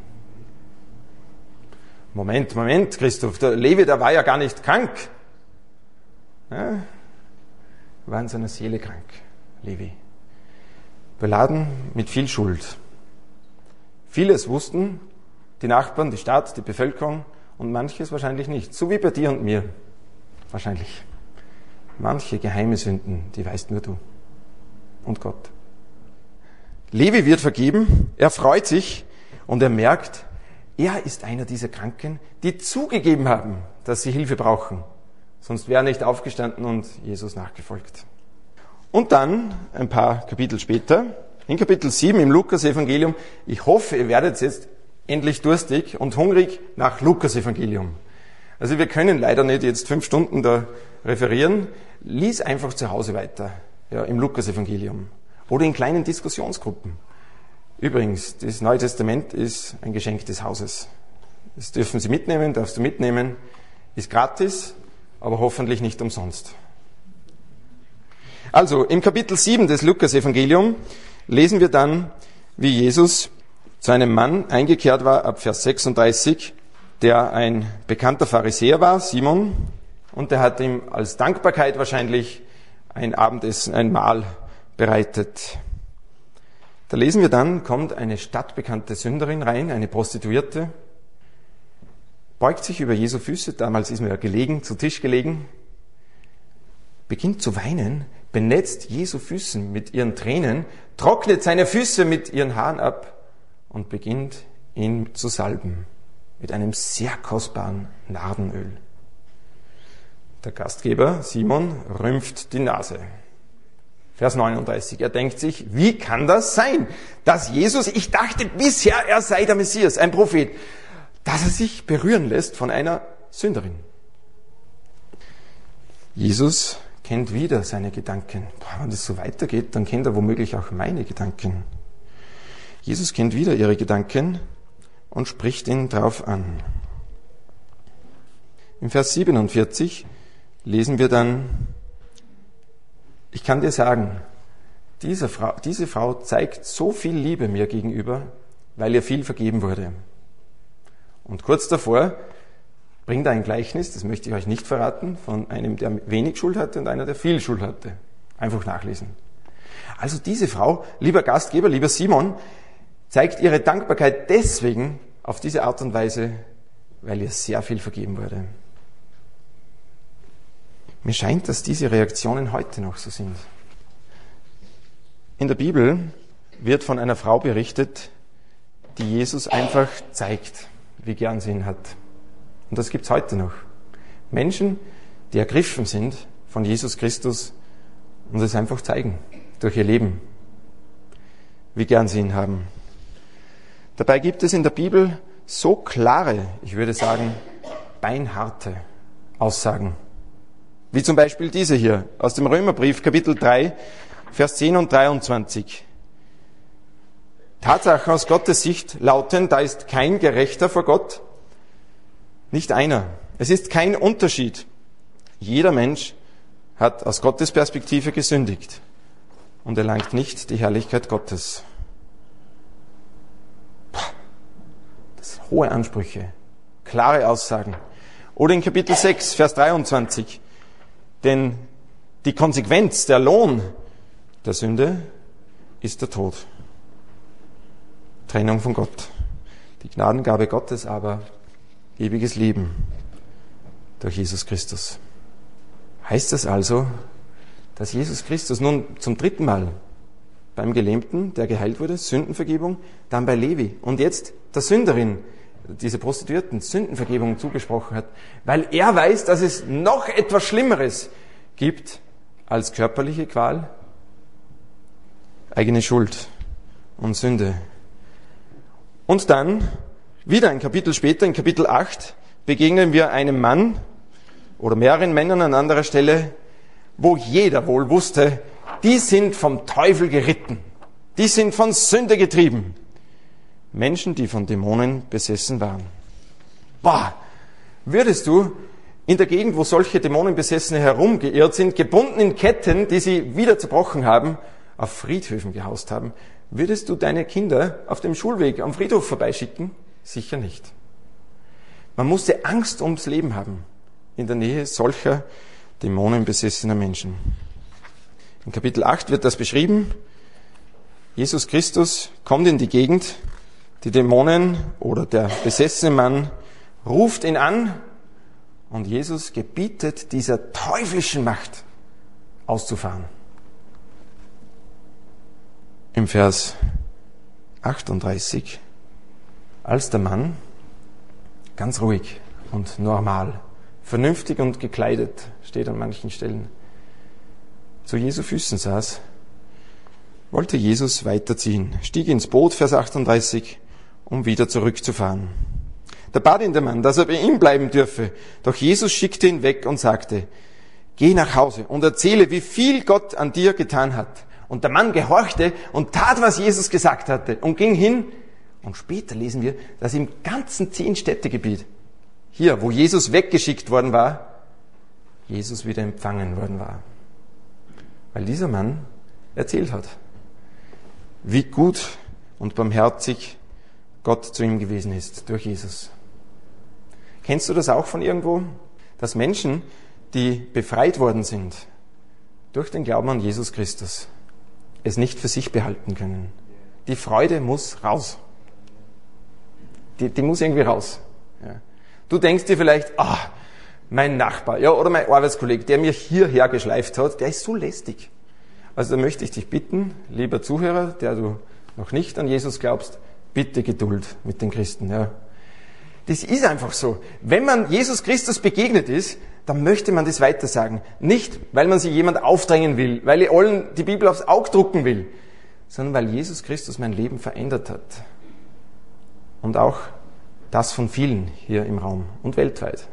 Moment, Moment, Christoph, der Levi, der war ja gar nicht krank. Ja, war in seiner Seele krank, Levi. Beladen mit viel Schuld. Vieles wussten die Nachbarn, die Stadt, die Bevölkerung und manches wahrscheinlich nicht. So wie bei dir und mir. Wahrscheinlich. Manche geheime Sünden, die weißt nur du und Gott. Levi wird vergeben, er freut sich und er merkt, er ist einer dieser Kranken, die zugegeben haben, dass sie Hilfe brauchen. Sonst wäre er nicht aufgestanden und Jesus nachgefolgt. Und dann, ein paar Kapitel später, in Kapitel 7 im Lukas-Evangelium, ich hoffe, ihr werdet jetzt endlich durstig und hungrig nach Lukas-Evangelium. Also wir können leider nicht jetzt fünf Stunden da referieren. Lies einfach zu Hause weiter, ja, im Lukas-Evangelium. Oder in kleinen Diskussionsgruppen. Übrigens, das Neue Testament ist ein Geschenk des Hauses. Das dürfen Sie mitnehmen, darfst du mitnehmen. Ist gratis, aber hoffentlich nicht umsonst. Also, im Kapitel 7 des Lukas-Evangelium lesen wir dann, wie Jesus zu einem Mann eingekehrt war, ab Vers 36, der ein bekannter Pharisäer war, Simon, und der hat ihm als Dankbarkeit wahrscheinlich ein Abendessen, ein Mahl bereitet. Da lesen wir dann, kommt eine stadtbekannte Sünderin rein, eine Prostituierte, beugt sich über Jesu Füße, damals ist mir ja gelegen, zu Tisch gelegen, beginnt zu weinen, benetzt Jesu Füßen mit ihren Tränen, trocknet seine Füße mit ihren Haaren ab und beginnt ihn zu salben mit einem sehr kostbaren Nardenöl. Der Gastgeber Simon rümpft die Nase. Vers 39. Er denkt sich, wie kann das sein, dass Jesus, ich dachte bisher, er sei der Messias, ein Prophet, dass er sich berühren lässt von einer Sünderin. Jesus kennt wieder seine Gedanken. Wenn das so weitergeht, dann kennt er womöglich auch meine Gedanken. Jesus kennt wieder ihre Gedanken und spricht ihn drauf an. Im Vers 47 lesen wir dann, ich kann dir sagen, diese Frau, diese Frau zeigt so viel Liebe mir gegenüber, weil ihr viel vergeben wurde. Und kurz davor bringt ein Gleichnis, das möchte ich euch nicht verraten, von einem, der wenig Schuld hatte und einer, der viel Schuld hatte. Einfach nachlesen. Also diese Frau, lieber Gastgeber, lieber Simon, zeigt ihre Dankbarkeit deswegen auf diese Art und Weise, weil ihr sehr viel vergeben wurde. Mir scheint, dass diese Reaktionen heute noch so sind. In der Bibel wird von einer Frau berichtet, die Jesus einfach zeigt, wie gern sie ihn hat. Und das gibt's heute noch. Menschen, die ergriffen sind von Jesus Christus und es einfach zeigen durch ihr Leben, wie gern sie ihn haben. Dabei gibt es in der Bibel so klare, ich würde sagen, beinharte Aussagen. Wie zum Beispiel diese hier aus dem Römerbrief Kapitel 3, Vers 10 und 23. Tatsache aus Gottes Sicht lauten, da ist kein Gerechter vor Gott, nicht einer. Es ist kein Unterschied. Jeder Mensch hat aus Gottes Perspektive gesündigt und erlangt nicht die Herrlichkeit Gottes. Das sind hohe Ansprüche, klare Aussagen. Oder in Kapitel 6, Vers 23. Denn die Konsequenz, der Lohn der Sünde ist der Tod. Trennung von Gott. Die Gnadengabe Gottes aber ewiges Leben durch Jesus Christus. Heißt das also, dass Jesus Christus nun zum dritten Mal beim Gelähmten, der geheilt wurde, Sündenvergebung, dann bei Levi und jetzt der Sünderin, diese Prostituierten, Sündenvergebung zugesprochen hat, weil er weiß, dass es noch etwas Schlimmeres gibt als körperliche Qual, eigene Schuld und Sünde. Und dann, wieder ein Kapitel später, in Kapitel 8, begegnen wir einem Mann oder mehreren Männern an anderer Stelle, wo jeder wohl wusste, die sind vom Teufel geritten, die sind von Sünde getrieben. Menschen, die von Dämonen besessen waren. Boah, würdest du in der Gegend, wo solche Dämonenbesessene herumgeirrt sind, gebunden in Ketten, die sie wieder zerbrochen haben, auf Friedhöfen gehaust haben, würdest du deine Kinder auf dem Schulweg am Friedhof vorbeischicken? Sicher nicht. Man musste Angst ums Leben haben in der Nähe solcher dämonenbesessener Menschen. In Kapitel 8 wird das beschrieben. Jesus Christus kommt in die Gegend, die Dämonen oder der besessene Mann ruft ihn an und Jesus gebietet dieser teuflischen Macht auszufahren. Im Vers 38, als der Mann ganz ruhig und normal, vernünftig und gekleidet, steht an manchen Stellen, zu Jesu Füßen saß, wollte Jesus weiterziehen, stieg ins Boot, Vers 38, um wieder zurückzufahren. Da bat ihn der Mann, dass er bei ihm bleiben dürfe. Doch Jesus schickte ihn weg und sagte, geh nach Hause und erzähle, wie viel Gott an dir getan hat. Und der Mann gehorchte und tat, was Jesus gesagt hatte und ging hin. Und später lesen wir, dass im ganzen zehn Städtegebiet, hier, wo Jesus weggeschickt worden war, Jesus wieder empfangen worden war. Weil dieser Mann erzählt hat, wie gut und barmherzig Gott zu ihm gewesen ist durch Jesus. Kennst du das auch von irgendwo? Dass Menschen, die befreit worden sind durch den Glauben an Jesus Christus, es nicht für sich behalten können. Die Freude muss raus. Die, die muss irgendwie raus. Ja. Du denkst dir vielleicht, ah, mein Nachbar, ja, oder mein Arbeitskollege, der mir hierher geschleift hat, der ist so lästig. Also da möchte ich dich bitten, lieber Zuhörer, der du noch nicht an Jesus glaubst, bitte Geduld mit den Christen. Ja. Das ist einfach so. Wenn man Jesus Christus begegnet ist, dann möchte man das weitersagen. Nicht, weil man sich jemand aufdrängen will, weil ich allen die Bibel aufs Auge drucken will, sondern weil Jesus Christus mein Leben verändert hat. Und auch das von vielen hier im Raum und weltweit.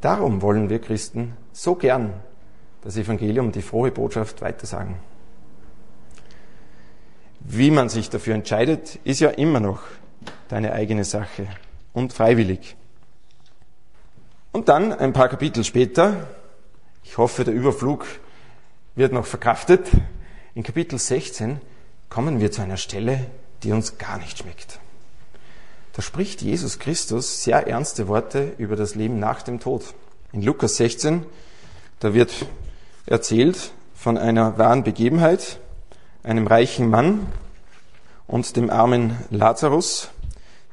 Darum wollen wir Christen so gern das Evangelium, die frohe Botschaft weitersagen. Wie man sich dafür entscheidet, ist ja immer noch deine eigene Sache und freiwillig. Und dann, ein paar Kapitel später, ich hoffe, der Überflug wird noch verkraftet, in Kapitel 16 kommen wir zu einer Stelle, die uns gar nicht schmeckt. Da spricht Jesus Christus sehr ernste Worte über das Leben nach dem Tod. In Lukas 16, da wird erzählt von einer wahren Begebenheit. einem reichen Mann und dem armen Lazarus.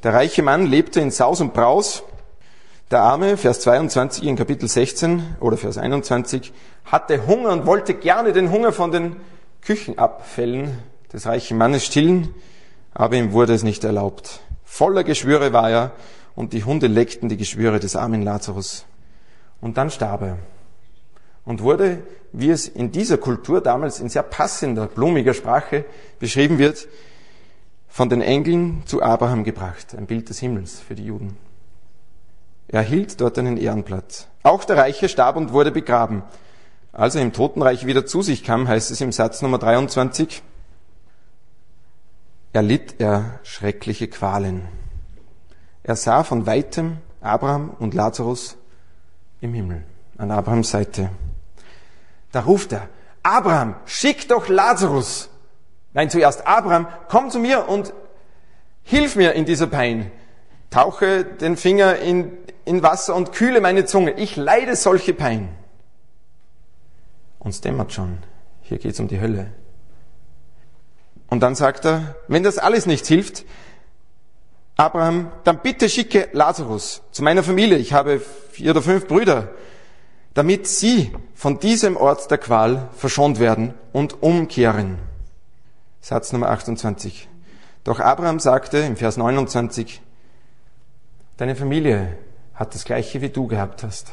Der reiche Mann lebte in Saus und Braus. Der Arme, Vers 22 in Kapitel 16 oder Vers 21, hatte Hunger und wollte gerne den Hunger von den Küchenabfällen des reichen Mannes stillen, aber ihm wurde es nicht erlaubt. Voller Geschwüre war er und die Hunde leckten die Geschwüre des armen Lazarus. Und dann starb er und wurde, wie es in dieser Kultur damals in sehr passender, blumiger Sprache beschrieben wird, von den Engeln zu Abraham gebracht, ein Bild des Himmels für die Juden. Er hielt dort einen Ehrenplatz. Auch der Reiche starb und wurde begraben. Als er im Totenreich wieder zu sich kam, heißt es im Satz Nummer 23, erlitt er schreckliche Qualen. Er sah von weitem Abraham und Lazarus im Himmel, an Abrahams Seite. Da ruft er, Abraham, schick doch Lazarus. Nein, zuerst Abraham, komm zu mir und hilf mir in dieser Pein. Tauche den Finger in, in Wasser und kühle meine Zunge. Ich leide solche Pein. Uns dämmert schon. Hier geht's um die Hölle. Und dann sagt er, wenn das alles nichts hilft, Abraham, dann bitte schicke Lazarus zu meiner Familie. Ich habe vier oder fünf Brüder, damit sie von diesem Ort der Qual verschont werden und umkehren. Satz Nummer 28. Doch Abraham sagte im Vers 29, deine Familie hat das gleiche wie du gehabt hast.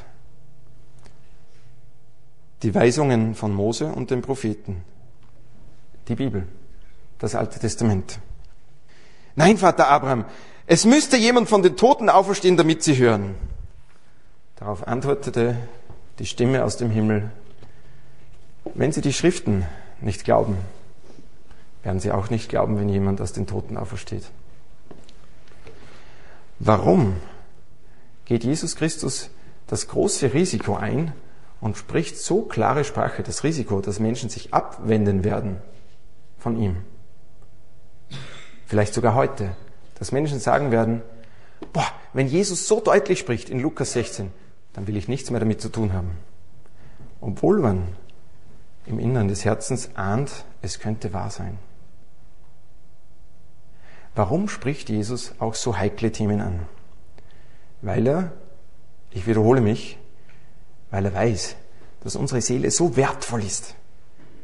Die Weisungen von Mose und den Propheten. Die Bibel das Alte Testament. Nein, Vater Abraham, es müsste jemand von den Toten auferstehen, damit sie hören. Darauf antwortete die Stimme aus dem Himmel, wenn sie die Schriften nicht glauben, werden sie auch nicht glauben, wenn jemand aus den Toten aufersteht. Warum geht Jesus Christus das große Risiko ein und spricht so klare Sprache, das Risiko, dass Menschen sich abwenden werden von ihm? Vielleicht sogar heute, dass Menschen sagen werden, boah, wenn Jesus so deutlich spricht in Lukas 16, dann will ich nichts mehr damit zu tun haben. Obwohl man im Innern des Herzens ahnt, es könnte wahr sein. Warum spricht Jesus auch so heikle Themen an? Weil er, ich wiederhole mich, weil er weiß, dass unsere Seele so wertvoll ist,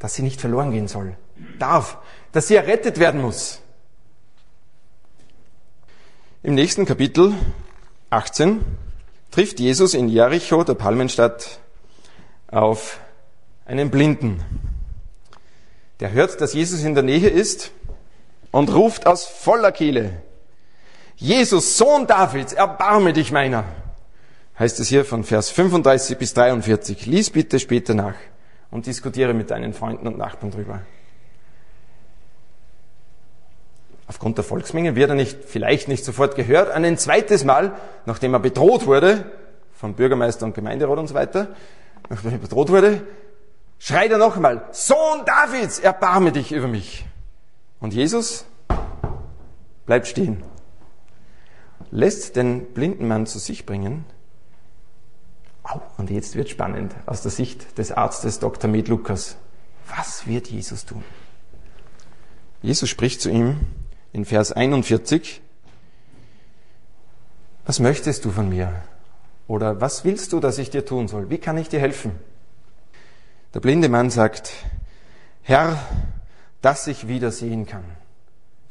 dass sie nicht verloren gehen soll, darf, dass sie errettet werden muss. Im nächsten Kapitel 18 trifft Jesus in Jericho, der Palmenstadt, auf einen Blinden. Der hört, dass Jesus in der Nähe ist und ruft aus voller Kehle, Jesus, Sohn Davids, erbarme dich meiner. Heißt es hier von Vers 35 bis 43. Lies bitte später nach und diskutiere mit deinen Freunden und Nachbarn drüber. Aufgrund der Volksmenge wird er nicht, vielleicht nicht sofort gehört. Ein zweites Mal, nachdem er bedroht wurde, vom Bürgermeister und Gemeinderat und so weiter, nachdem er bedroht wurde, schreit er noch einmal, Sohn Davids, erbarme dich über mich. Und Jesus bleibt stehen, lässt den blinden Mann zu sich bringen. Oh, und jetzt wird spannend aus der Sicht des Arztes Dr. Med Lukas. Was wird Jesus tun? Jesus spricht zu ihm, in Vers 41, was möchtest du von mir? Oder was willst du, dass ich dir tun soll? Wie kann ich dir helfen? Der blinde Mann sagt, Herr, dass ich wieder sehen kann.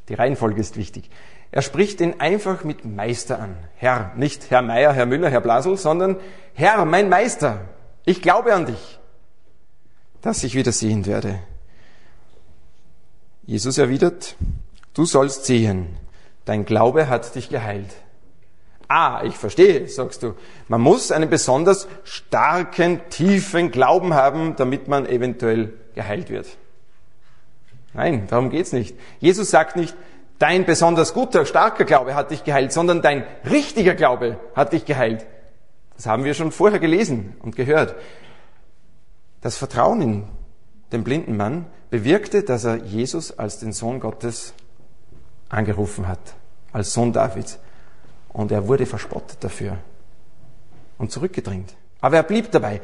Die Reihenfolge ist wichtig. Er spricht ihn einfach mit Meister an. Herr, nicht Herr Meier, Herr Müller, Herr Blasel, sondern Herr, mein Meister, ich glaube an dich, dass ich wieder sehen werde. Jesus erwidert, Du sollst sehen, dein Glaube hat dich geheilt. Ah, ich verstehe, sagst du. Man muss einen besonders starken, tiefen Glauben haben, damit man eventuell geheilt wird. Nein, darum geht's nicht. Jesus sagt nicht, dein besonders guter, starker Glaube hat dich geheilt, sondern dein richtiger Glaube hat dich geheilt. Das haben wir schon vorher gelesen und gehört. Das Vertrauen in den blinden Mann bewirkte, dass er Jesus als den Sohn Gottes angerufen hat, als Sohn Davids. Und er wurde verspottet dafür und zurückgedrängt. Aber er blieb dabei.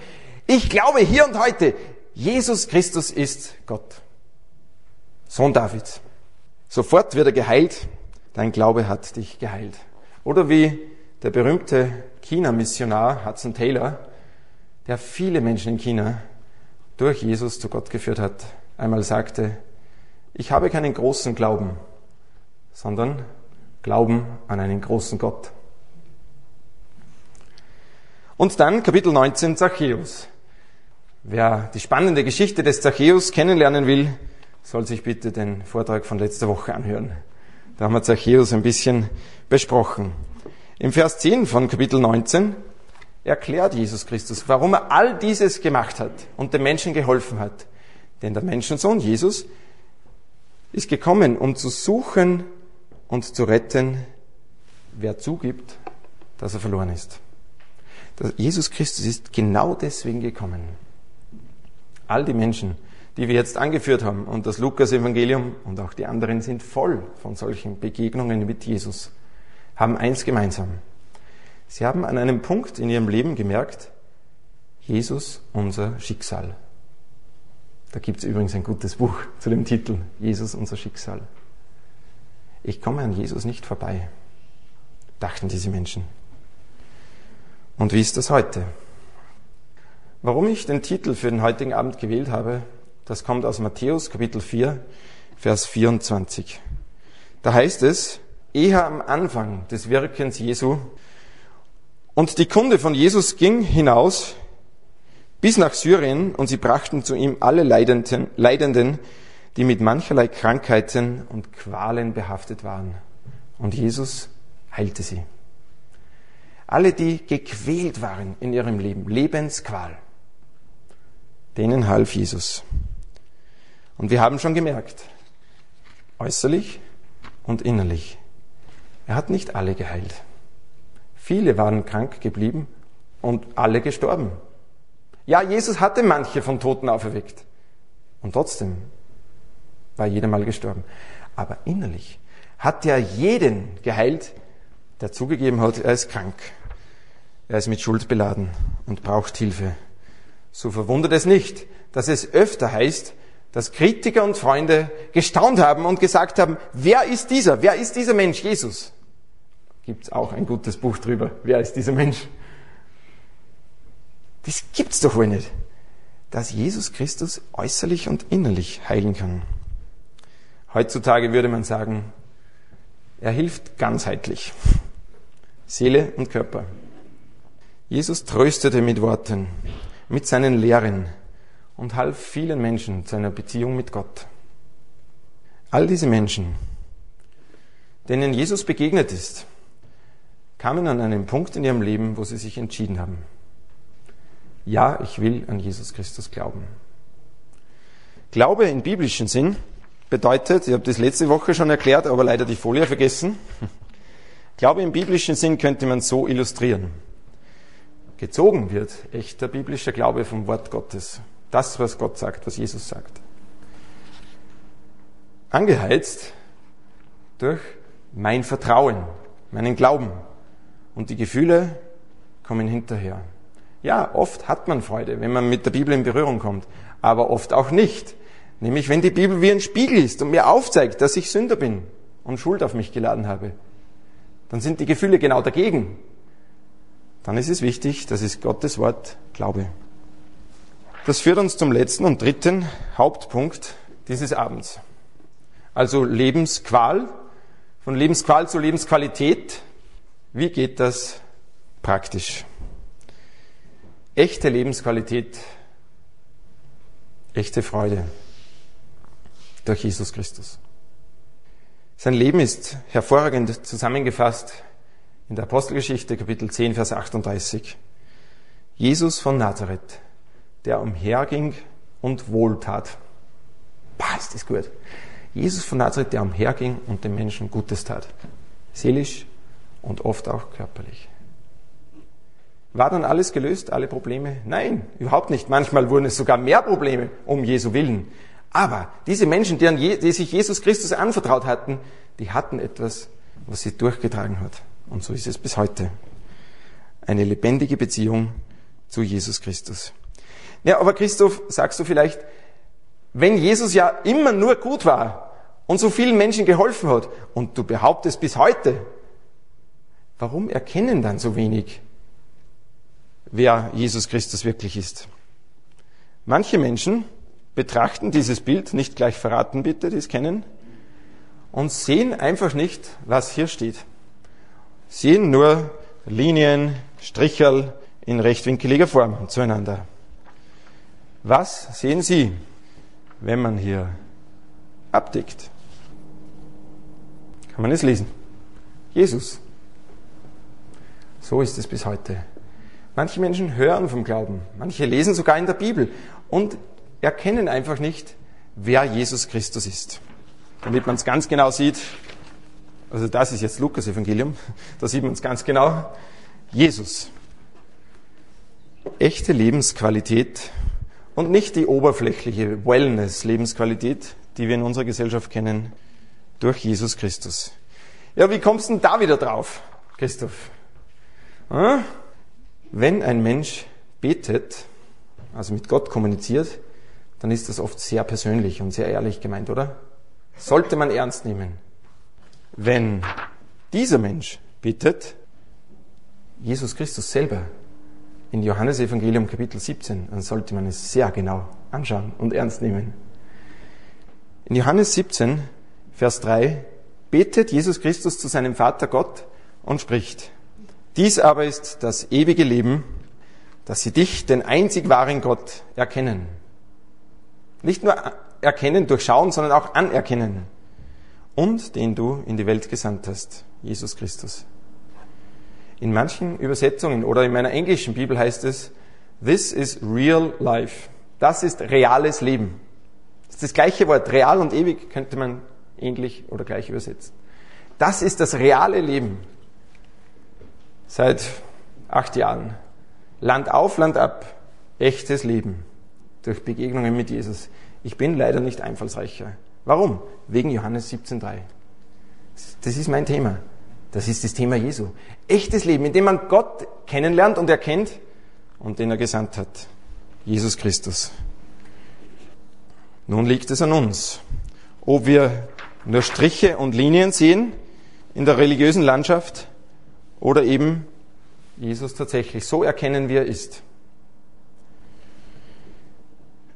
Ich glaube hier und heute, Jesus Christus ist Gott. Sohn Davids. Sofort wird er geheilt, dein Glaube hat dich geheilt. Oder wie der berühmte China-Missionar Hudson Taylor, der viele Menschen in China durch Jesus zu Gott geführt hat, einmal sagte, ich habe keinen großen Glauben, sondern Glauben an einen großen Gott. Und dann Kapitel 19 Zachäus. Wer die spannende Geschichte des Zachäus kennenlernen will, soll sich bitte den Vortrag von letzter Woche anhören. Da haben wir Zachäus ein bisschen besprochen. Im Vers 10 von Kapitel 19 erklärt Jesus Christus, warum er all dieses gemacht hat und den Menschen geholfen hat. Denn der Menschensohn Jesus ist gekommen, um zu suchen und zu retten, wer zugibt, dass er verloren ist. Jesus Christus ist genau deswegen gekommen. All die Menschen, die wir jetzt angeführt haben und das Lukas-Evangelium und auch die anderen sind voll von solchen Begegnungen mit Jesus, haben eins gemeinsam. Sie haben an einem Punkt in ihrem Leben gemerkt, Jesus unser Schicksal. Da gibt es übrigens ein gutes Buch zu dem Titel, Jesus unser Schicksal. Ich komme an Jesus nicht vorbei, dachten diese Menschen. Und wie ist das heute? Warum ich den Titel für den heutigen Abend gewählt habe, das kommt aus Matthäus Kapitel 4, Vers 24. Da heißt es, eher am Anfang des Wirkens Jesu und die Kunde von Jesus ging hinaus bis nach Syrien und sie brachten zu ihm alle Leidenden, Leidenden, die mit mancherlei Krankheiten und Qualen behaftet waren. Und Jesus heilte sie. Alle, die gequält waren in ihrem Leben, Lebensqual, denen half Jesus. Und wir haben schon gemerkt, äußerlich und innerlich, er hat nicht alle geheilt. Viele waren krank geblieben und alle gestorben. Ja, Jesus hatte manche von Toten auferweckt. Und trotzdem war jeder mal gestorben. Aber innerlich hat er jeden geheilt, der zugegeben hat, er ist krank. Er ist mit Schuld beladen und braucht Hilfe. So verwundert es nicht, dass es öfter heißt, dass Kritiker und Freunde gestaunt haben und gesagt haben, wer ist dieser? Wer ist dieser Mensch, Jesus? Gibt es auch ein gutes Buch drüber. Wer ist dieser Mensch? Das gibt's doch wohl nicht. Dass Jesus Christus äußerlich und innerlich heilen kann. Heutzutage würde man sagen, er hilft ganzheitlich. Seele und Körper. Jesus tröstete mit Worten, mit seinen Lehren und half vielen Menschen zu einer Beziehung mit Gott. All diese Menschen, denen Jesus begegnet ist, kamen an einen Punkt in ihrem Leben, wo sie sich entschieden haben. Ja, ich will an Jesus Christus glauben. Glaube im biblischen Sinn bedeutet, ich habe das letzte Woche schon erklärt, aber leider die Folie vergessen. Glaube im biblischen Sinn könnte man so illustrieren. Gezogen wird echter biblischer Glaube vom Wort Gottes. Das, was Gott sagt, was Jesus sagt. Angeheizt durch mein Vertrauen, meinen Glauben, und die Gefühle kommen hinterher. Ja, oft hat man Freude, wenn man mit der Bibel in Berührung kommt, aber oft auch nicht. Nämlich wenn die Bibel wie ein Spiegel ist und mir aufzeigt, dass ich Sünder bin und Schuld auf mich geladen habe, dann sind die Gefühle genau dagegen. Dann ist es wichtig, dass es Gottes Wort glaube. Das führt uns zum letzten und dritten Hauptpunkt dieses Abends. Also Lebensqual, von Lebensqual zu Lebensqualität, wie geht das praktisch? Echte Lebensqualität, echte Freude durch Jesus Christus. Sein Leben ist hervorragend zusammengefasst in der Apostelgeschichte Kapitel 10, Vers 38. Jesus von Nazareth, der umherging und wohltat. Bah, ist das gut. Jesus von Nazareth, der umherging und den Menschen Gutes tat. Seelisch, und oft auch körperlich. War dann alles gelöst, alle Probleme? Nein, überhaupt nicht. Manchmal wurden es sogar mehr Probleme um Jesu Willen. Aber diese Menschen, die, die sich Jesus Christus anvertraut hatten, die hatten etwas, was sie durchgetragen hat. Und so ist es bis heute. Eine lebendige Beziehung zu Jesus Christus. Ja, aber Christoph, sagst du vielleicht, Wenn Jesus ja immer nur gut war und so vielen Menschen geholfen hat und du behauptest bis heute, warum erkennen dann so wenig, wer Jesus Christus wirklich ist? Manche Menschen betrachten dieses Bild, nicht gleich verraten bitte, die es kennen, und sehen einfach nicht, was hier steht. Sehen nur Linien, Stricherl in rechtwinkeliger Form zueinander. Was sehen Sie, wenn man hier abdeckt? Kann man es lesen? Jesus. So ist es bis heute. Manche Menschen hören vom Glauben, manche lesen sogar in der Bibel und erkennen einfach nicht, wer Jesus Christus ist. Damit man es ganz genau sieht, also das ist jetzt Lukas Evangelium, da sieht man es ganz genau, Jesus. Echte Lebensqualität und nicht die oberflächliche Wellness-Lebensqualität, die wir in unserer Gesellschaft kennen, durch Jesus Christus. Ja, wie kommst du denn da wieder drauf, Christoph? Wenn ein Mensch betet, also mit Gott kommuniziert, dann ist das oft sehr persönlich und sehr ehrlich gemeint, oder? Sollte man ernst nehmen. Wenn dieser Mensch bittet, Jesus Christus selber in Johannes Evangelium Kapitel 17, dann sollte man es sehr genau anschauen und ernst nehmen. In Johannes 17, Vers 3, betet Jesus Christus zu seinem Vater Gott und spricht, dies aber ist das ewige Leben, dass sie dich, den einzig wahren Gott, erkennen nicht nur erkennen, durchschauen, sondern auch anerkennen. Und den du in die Welt gesandt hast, Jesus Christus. In manchen Übersetzungen oder in meiner englischen Bibel heißt es, This is real life. Das ist reales Leben. Das ist das gleiche Wort. Real und ewig könnte man ähnlich oder gleich übersetzen. Das ist das reale Leben. Seit acht Jahren. Land auf, Land ab. Echtes Leben durch Begegnungen mit Jesus. Ich bin leider nicht einfallsreicher. Warum? Wegen Johannes 17.3. Das ist mein Thema. Das ist das Thema Jesu. Echtes Leben, in dem man Gott kennenlernt und erkennt und den er gesandt hat. Jesus Christus. Nun liegt es an uns, ob wir nur Striche und Linien sehen in der religiösen Landschaft oder eben Jesus tatsächlich so erkennen, wie er ist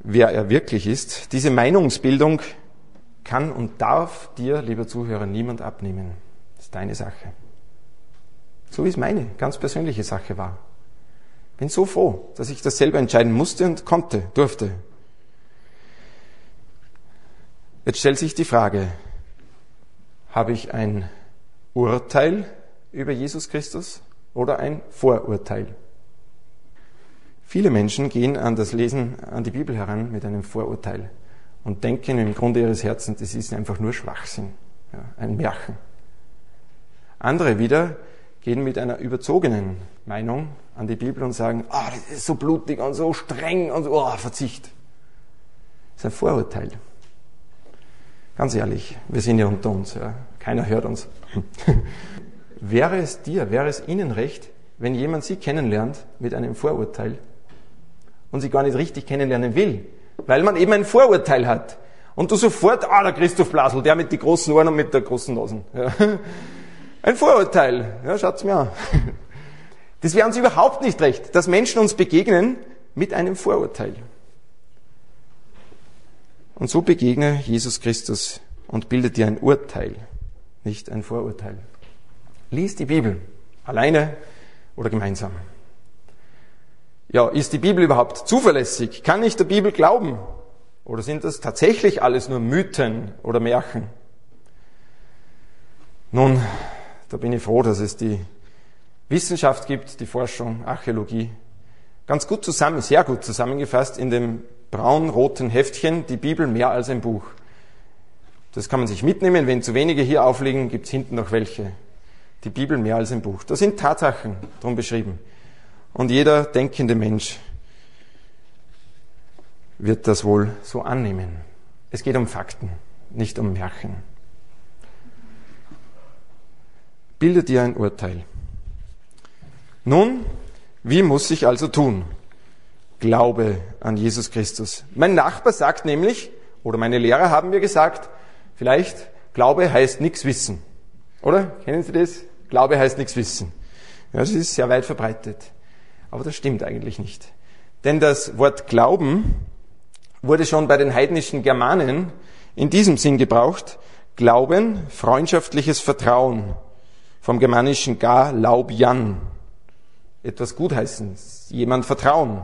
wer er wirklich ist. Diese Meinungsbildung kann und darf dir, lieber Zuhörer, niemand abnehmen. Das ist deine Sache. So wie es meine ganz persönliche Sache war. Bin so froh, dass ich das selber entscheiden musste und konnte, durfte. Jetzt stellt sich die Frage, habe ich ein Urteil über Jesus Christus oder ein Vorurteil? Viele Menschen gehen an das Lesen, an die Bibel heran mit einem Vorurteil und denken im Grunde ihres Herzens, das ist einfach nur Schwachsinn, ja, ein Märchen. Andere wieder gehen mit einer überzogenen Meinung an die Bibel und sagen, ah, oh, das ist so blutig und so streng und oh, Verzicht. Das ist ein Vorurteil. Ganz ehrlich, wir sind ja unter uns, ja. keiner hört uns. wäre es dir, wäre es Ihnen recht, wenn jemand Sie kennenlernt mit einem Vorurteil und sie gar nicht richtig kennenlernen will, weil man eben ein Vorurteil hat. Und du sofort, ah, der Christoph Blasel, der mit den großen Ohren und mit der großen Nase. Ja. Ein Vorurteil. Ja, schaut's mir an. Das wäre uns überhaupt nicht recht, dass Menschen uns begegnen mit einem Vorurteil. Und so begegne Jesus Christus und bildet dir ein Urteil, nicht ein Vorurteil. Lies die Bibel, alleine oder gemeinsam. Ja, ist die Bibel überhaupt zuverlässig? Kann ich der Bibel glauben? Oder sind das tatsächlich alles nur Mythen oder Märchen? Nun, da bin ich froh, dass es die Wissenschaft gibt, die Forschung, Archäologie. Ganz gut zusammen, sehr gut zusammengefasst in dem braun-roten Heftchen, die Bibel mehr als ein Buch. Das kann man sich mitnehmen. Wenn zu wenige hier aufliegen, gibt es hinten noch welche. Die Bibel mehr als ein Buch. Da sind Tatsachen drum beschrieben. Und jeder denkende Mensch wird das wohl so annehmen. Es geht um Fakten, nicht um Märchen. Bilde dir ein Urteil. Nun, wie muss ich also tun? Glaube an Jesus Christus. Mein Nachbar sagt nämlich, oder meine Lehrer haben mir gesagt, vielleicht Glaube heißt nichts wissen. Oder? Kennen Sie das? Glaube heißt nichts wissen. Ja, das ist sehr weit verbreitet. Aber das stimmt eigentlich nicht. Denn das Wort Glauben wurde schon bei den heidnischen Germanen in diesem Sinn gebraucht. Glauben, freundschaftliches Vertrauen. Vom germanischen gar Laubjan. Etwas gutheißen, jemand vertrauen.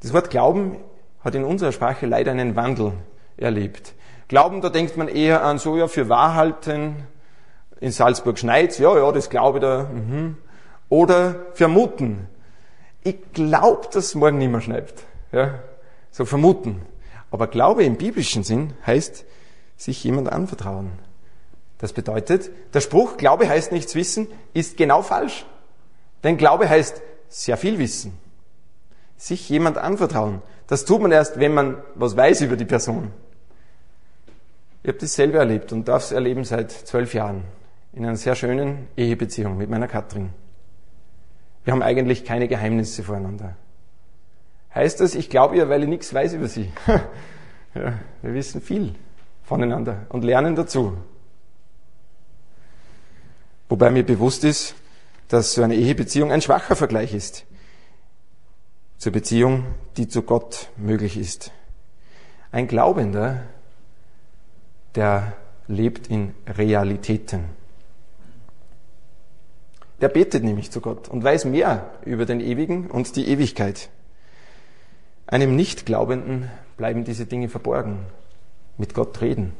Das Wort Glauben hat in unserer Sprache leider einen Wandel erlebt. Glauben, da denkt man eher an so, ja, für Wahrhalten, in Salzburg schneit's, ja, ja, das glaube ich da. Mhm. Oder vermuten. Ich glaube, dass morgen nicht mehr schneit. Ja, so vermuten. Aber Glaube im biblischen Sinn heißt, sich jemand anvertrauen. Das bedeutet, der Spruch, Glaube heißt nichts wissen, ist genau falsch. Denn Glaube heißt sehr viel wissen. Sich jemand anvertrauen. Das tut man erst, wenn man was weiß über die Person. Ich habe das selber erlebt und darf es erleben seit zwölf Jahren in einer sehr schönen Ehebeziehung mit meiner Katrin. Wir haben eigentlich keine Geheimnisse voreinander. Heißt das, ich glaube ihr, weil ich nichts weiß über sie? ja, wir wissen viel voneinander und lernen dazu. Wobei mir bewusst ist, dass so eine Ehebeziehung ein schwacher Vergleich ist zur Beziehung, die zu Gott möglich ist. Ein Glaubender, der lebt in Realitäten. Der betet nämlich zu Gott und weiß mehr über den Ewigen und die Ewigkeit. Einem Nichtglaubenden bleiben diese Dinge verborgen. Mit Gott reden.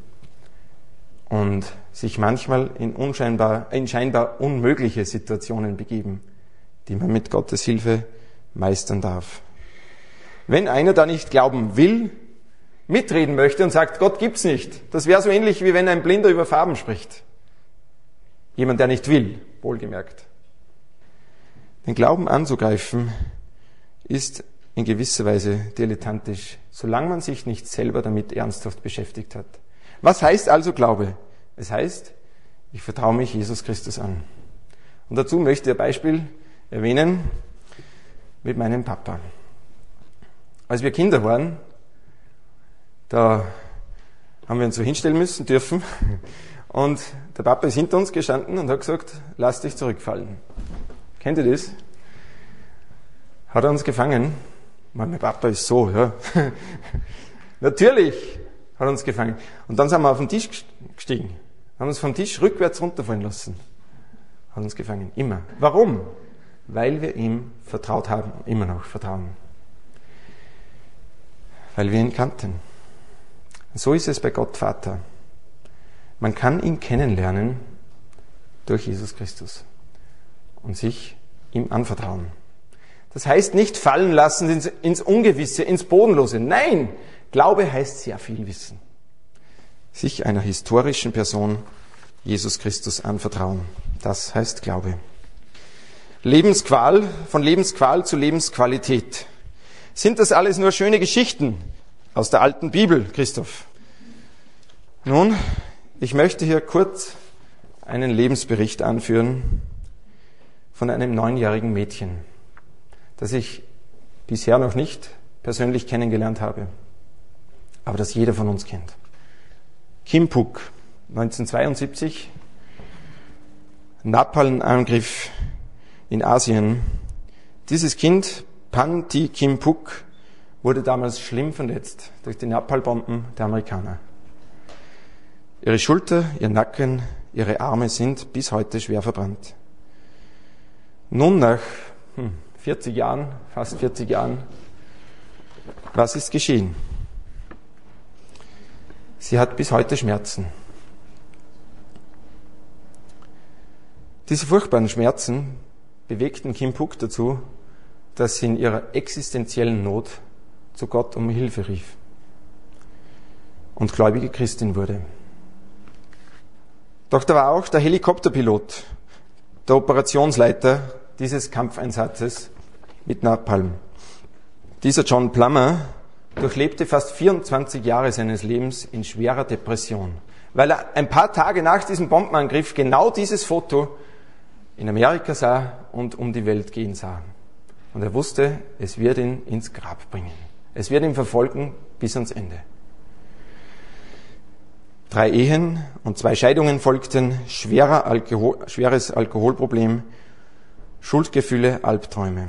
Und sich manchmal in, unscheinbar, in scheinbar unmögliche Situationen begeben, die man mit Gottes Hilfe meistern darf. Wenn einer da nicht glauben will, mitreden möchte und sagt, Gott gibt's nicht, das wäre so ähnlich wie wenn ein Blinder über Farben spricht. Jemand, der nicht will, wohlgemerkt. Den Glauben anzugreifen ist in gewisser Weise dilettantisch, solange man sich nicht selber damit ernsthaft beschäftigt hat. Was heißt also Glaube? Es heißt, ich vertraue mich Jesus Christus an. Und dazu möchte ich ein Beispiel erwähnen mit meinem Papa. Als wir Kinder waren, da haben wir uns so hinstellen müssen, dürfen. Und der Papa ist hinter uns gestanden und hat gesagt, lass dich zurückfallen. Kennt ihr das? Hat er uns gefangen? Mein Papa ist so, ja. Natürlich hat er uns gefangen. Und dann sind wir auf den Tisch gestiegen, haben uns vom Tisch rückwärts runterfallen lassen. Hat uns gefangen. Immer. Warum? Weil wir ihm vertraut haben, immer noch vertrauen. Weil wir ihn kannten. So ist es bei Gott Vater. Man kann ihn kennenlernen durch Jesus Christus und sich ihm anvertrauen. Das heißt nicht fallen lassen ins, Ungewisse, ins Bodenlose. Nein, Glaube heißt sehr viel wissen. Sich einer historischen Person, Jesus Christus, anvertrauen. Das heißt Glaube. Lebensqual, von Lebensqual zu Lebensqualität. Sind das alles nur schöne Geschichten aus der alten Bibel, Christoph? Nun, ich möchte hier kurz einen Lebensbericht anführen von einem neunjährigen Mädchen, das ich bisher noch nicht persönlich kennengelernt habe, aber das jeder von uns kennt. Kim Puk, 1972, Napalm-Angriff in Asien. Dieses Kind, Pan Ti Kim Puk, wurde damals schlimm verletzt durch die Napalmbomben der Amerikaner. Ihre Schulter, ihr Nacken, ihre Arme sind bis heute schwer verbrannt. Nun nach 40 hm, Jahren, fast 40 Jahren, was ist geschehen? Sie hat bis heute Schmerzen. Diese furchtbaren Schmerzen bewegten Kim Puk dazu, dass sie in ihrer existenziellen Not zu Gott um Hilfe rief und gläubige Christin wurde. Doch da war auch der Helikopterpilot, der Operationsleiter dieses Kampfeinsatzes mit Napalm. Dieser John Plummer durchlebte fast 24 Jahre seines Lebens in schwerer Depression, weil er ein paar Tage nach diesem Bombenangriff genau dieses Foto in Amerika sah und um die Welt gehen sah. Und er wusste, es wird ihn ins Grab bringen. Es wird ihn verfolgen bis ans Ende. Drei Ehen und zwei Scheidungen folgten, schwerer Alkohol, schweres Alkoholproblem, Schuldgefühle, Albträume.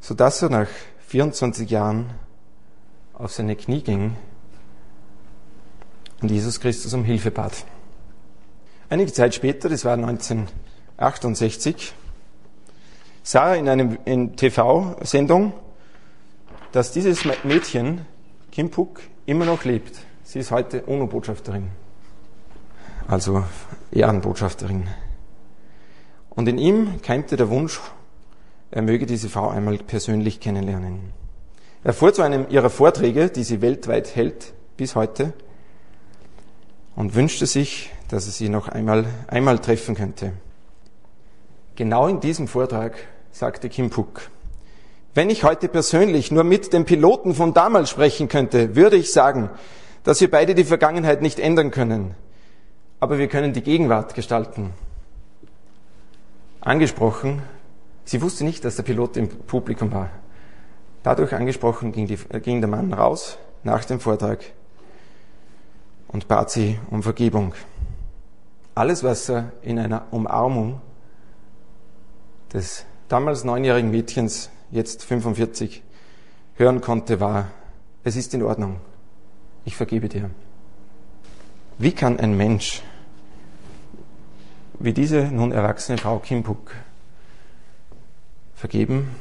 Sodass er nach 24 Jahren auf seine Knie ging und Jesus Christus um Hilfe bat. Einige Zeit später, das war 1968, sah er in einer TV-Sendung, dass dieses Mädchen, Kim Puk, immer noch lebt. Sie ist heute UNO-Botschafterin, also Ehrenbotschafterin. Und in ihm keimte der Wunsch, er möge diese Frau einmal persönlich kennenlernen. Er fuhr zu einem ihrer Vorträge, die sie weltweit hält, bis heute, und wünschte sich, dass er sie noch einmal, einmal treffen könnte. Genau in diesem Vortrag sagte Kim Puk, wenn ich heute persönlich nur mit dem Piloten von damals sprechen könnte, würde ich sagen, dass wir beide die Vergangenheit nicht ändern können, aber wir können die Gegenwart gestalten. Angesprochen, sie wusste nicht, dass der Pilot im Publikum war. Dadurch angesprochen ging, die, ging der Mann raus nach dem Vortrag und bat sie um Vergebung. Alles, was er in einer Umarmung des damals neunjährigen Mädchens, jetzt 45, hören konnte, war, es ist in Ordnung ich vergebe dir. Wie kann ein Mensch wie diese nun erwachsene Frau Kimpuk vergeben?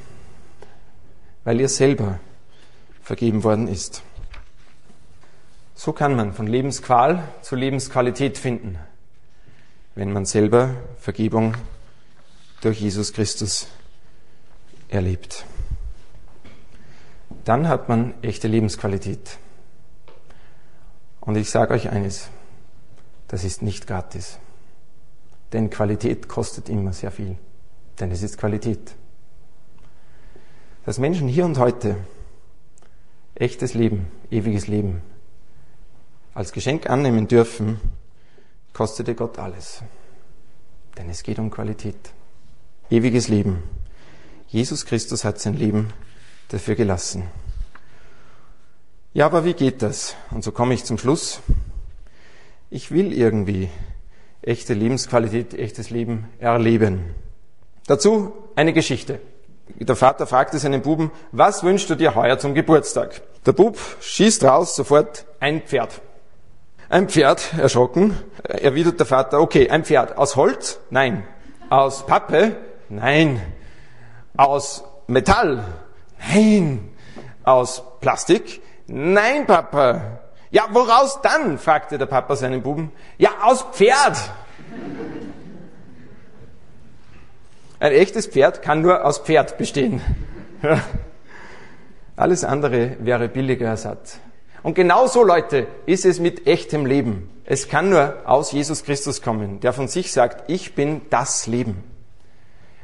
Weil ihr selber vergeben worden ist. So kann man von Lebensqual zu Lebensqualität finden, wenn man selber Vergebung durch Jesus Christus erlebt. Dann hat man echte Lebensqualität. Und ich sage euch eines, das ist nicht gratis. Denn Qualität kostet immer sehr viel. Denn es ist Qualität. Dass Menschen hier und heute echtes Leben, ewiges Leben als Geschenk annehmen dürfen, kostete Gott alles. Denn es geht um Qualität. Ewiges Leben. Jesus Christus hat sein Leben dafür gelassen. Ja, aber wie geht das? Und so komme ich zum Schluss. Ich will irgendwie echte Lebensqualität, echtes Leben erleben. Dazu eine Geschichte. Der Vater fragte seinen Buben, was wünschst du dir heuer zum Geburtstag? Der Bub schießt raus sofort ein Pferd. Ein Pferd, erschrocken, erwidert der Vater, okay, ein Pferd. Aus Holz? Nein. Aus Pappe? Nein. Aus Metall? Nein. Aus Plastik? Nein, Papa. Ja, woraus dann? fragte der Papa seinen Buben. Ja, aus Pferd. Ein echtes Pferd kann nur aus Pferd bestehen. Alles andere wäre billiger Ersatz. Und genauso, Leute, ist es mit echtem Leben. Es kann nur aus Jesus Christus kommen, der von sich sagt, ich bin das Leben.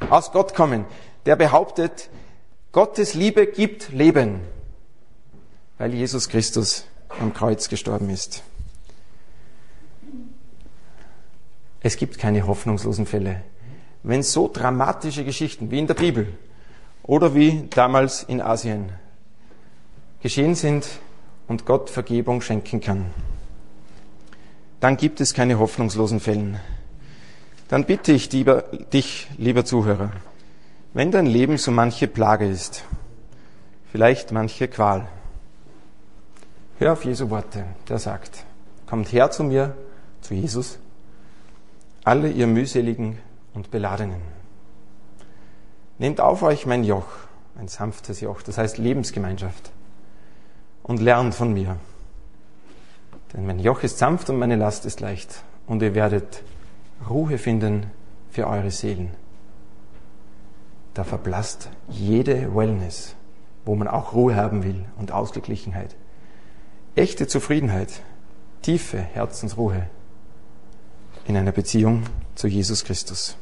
Aus Gott kommen, der behauptet, Gottes Liebe gibt Leben weil Jesus Christus am Kreuz gestorben ist. Es gibt keine hoffnungslosen Fälle. Wenn so dramatische Geschichten wie in der Bibel oder wie damals in Asien geschehen sind und Gott Vergebung schenken kann, dann gibt es keine hoffnungslosen Fälle. Dann bitte ich lieber, dich, lieber Zuhörer, wenn dein Leben so manche Plage ist, vielleicht manche Qual, Hör auf Jesu Worte, der sagt, kommt her zu mir, zu Jesus, alle ihr mühseligen und beladenen. Nehmt auf euch mein Joch, ein sanftes Joch, das heißt Lebensgemeinschaft, und lernt von mir. Denn mein Joch ist sanft und meine Last ist leicht, und ihr werdet Ruhe finden für eure Seelen. Da verblasst jede Wellness, wo man auch Ruhe haben will und Ausgeglichenheit echte Zufriedenheit, tiefe Herzensruhe in einer Beziehung zu Jesus Christus.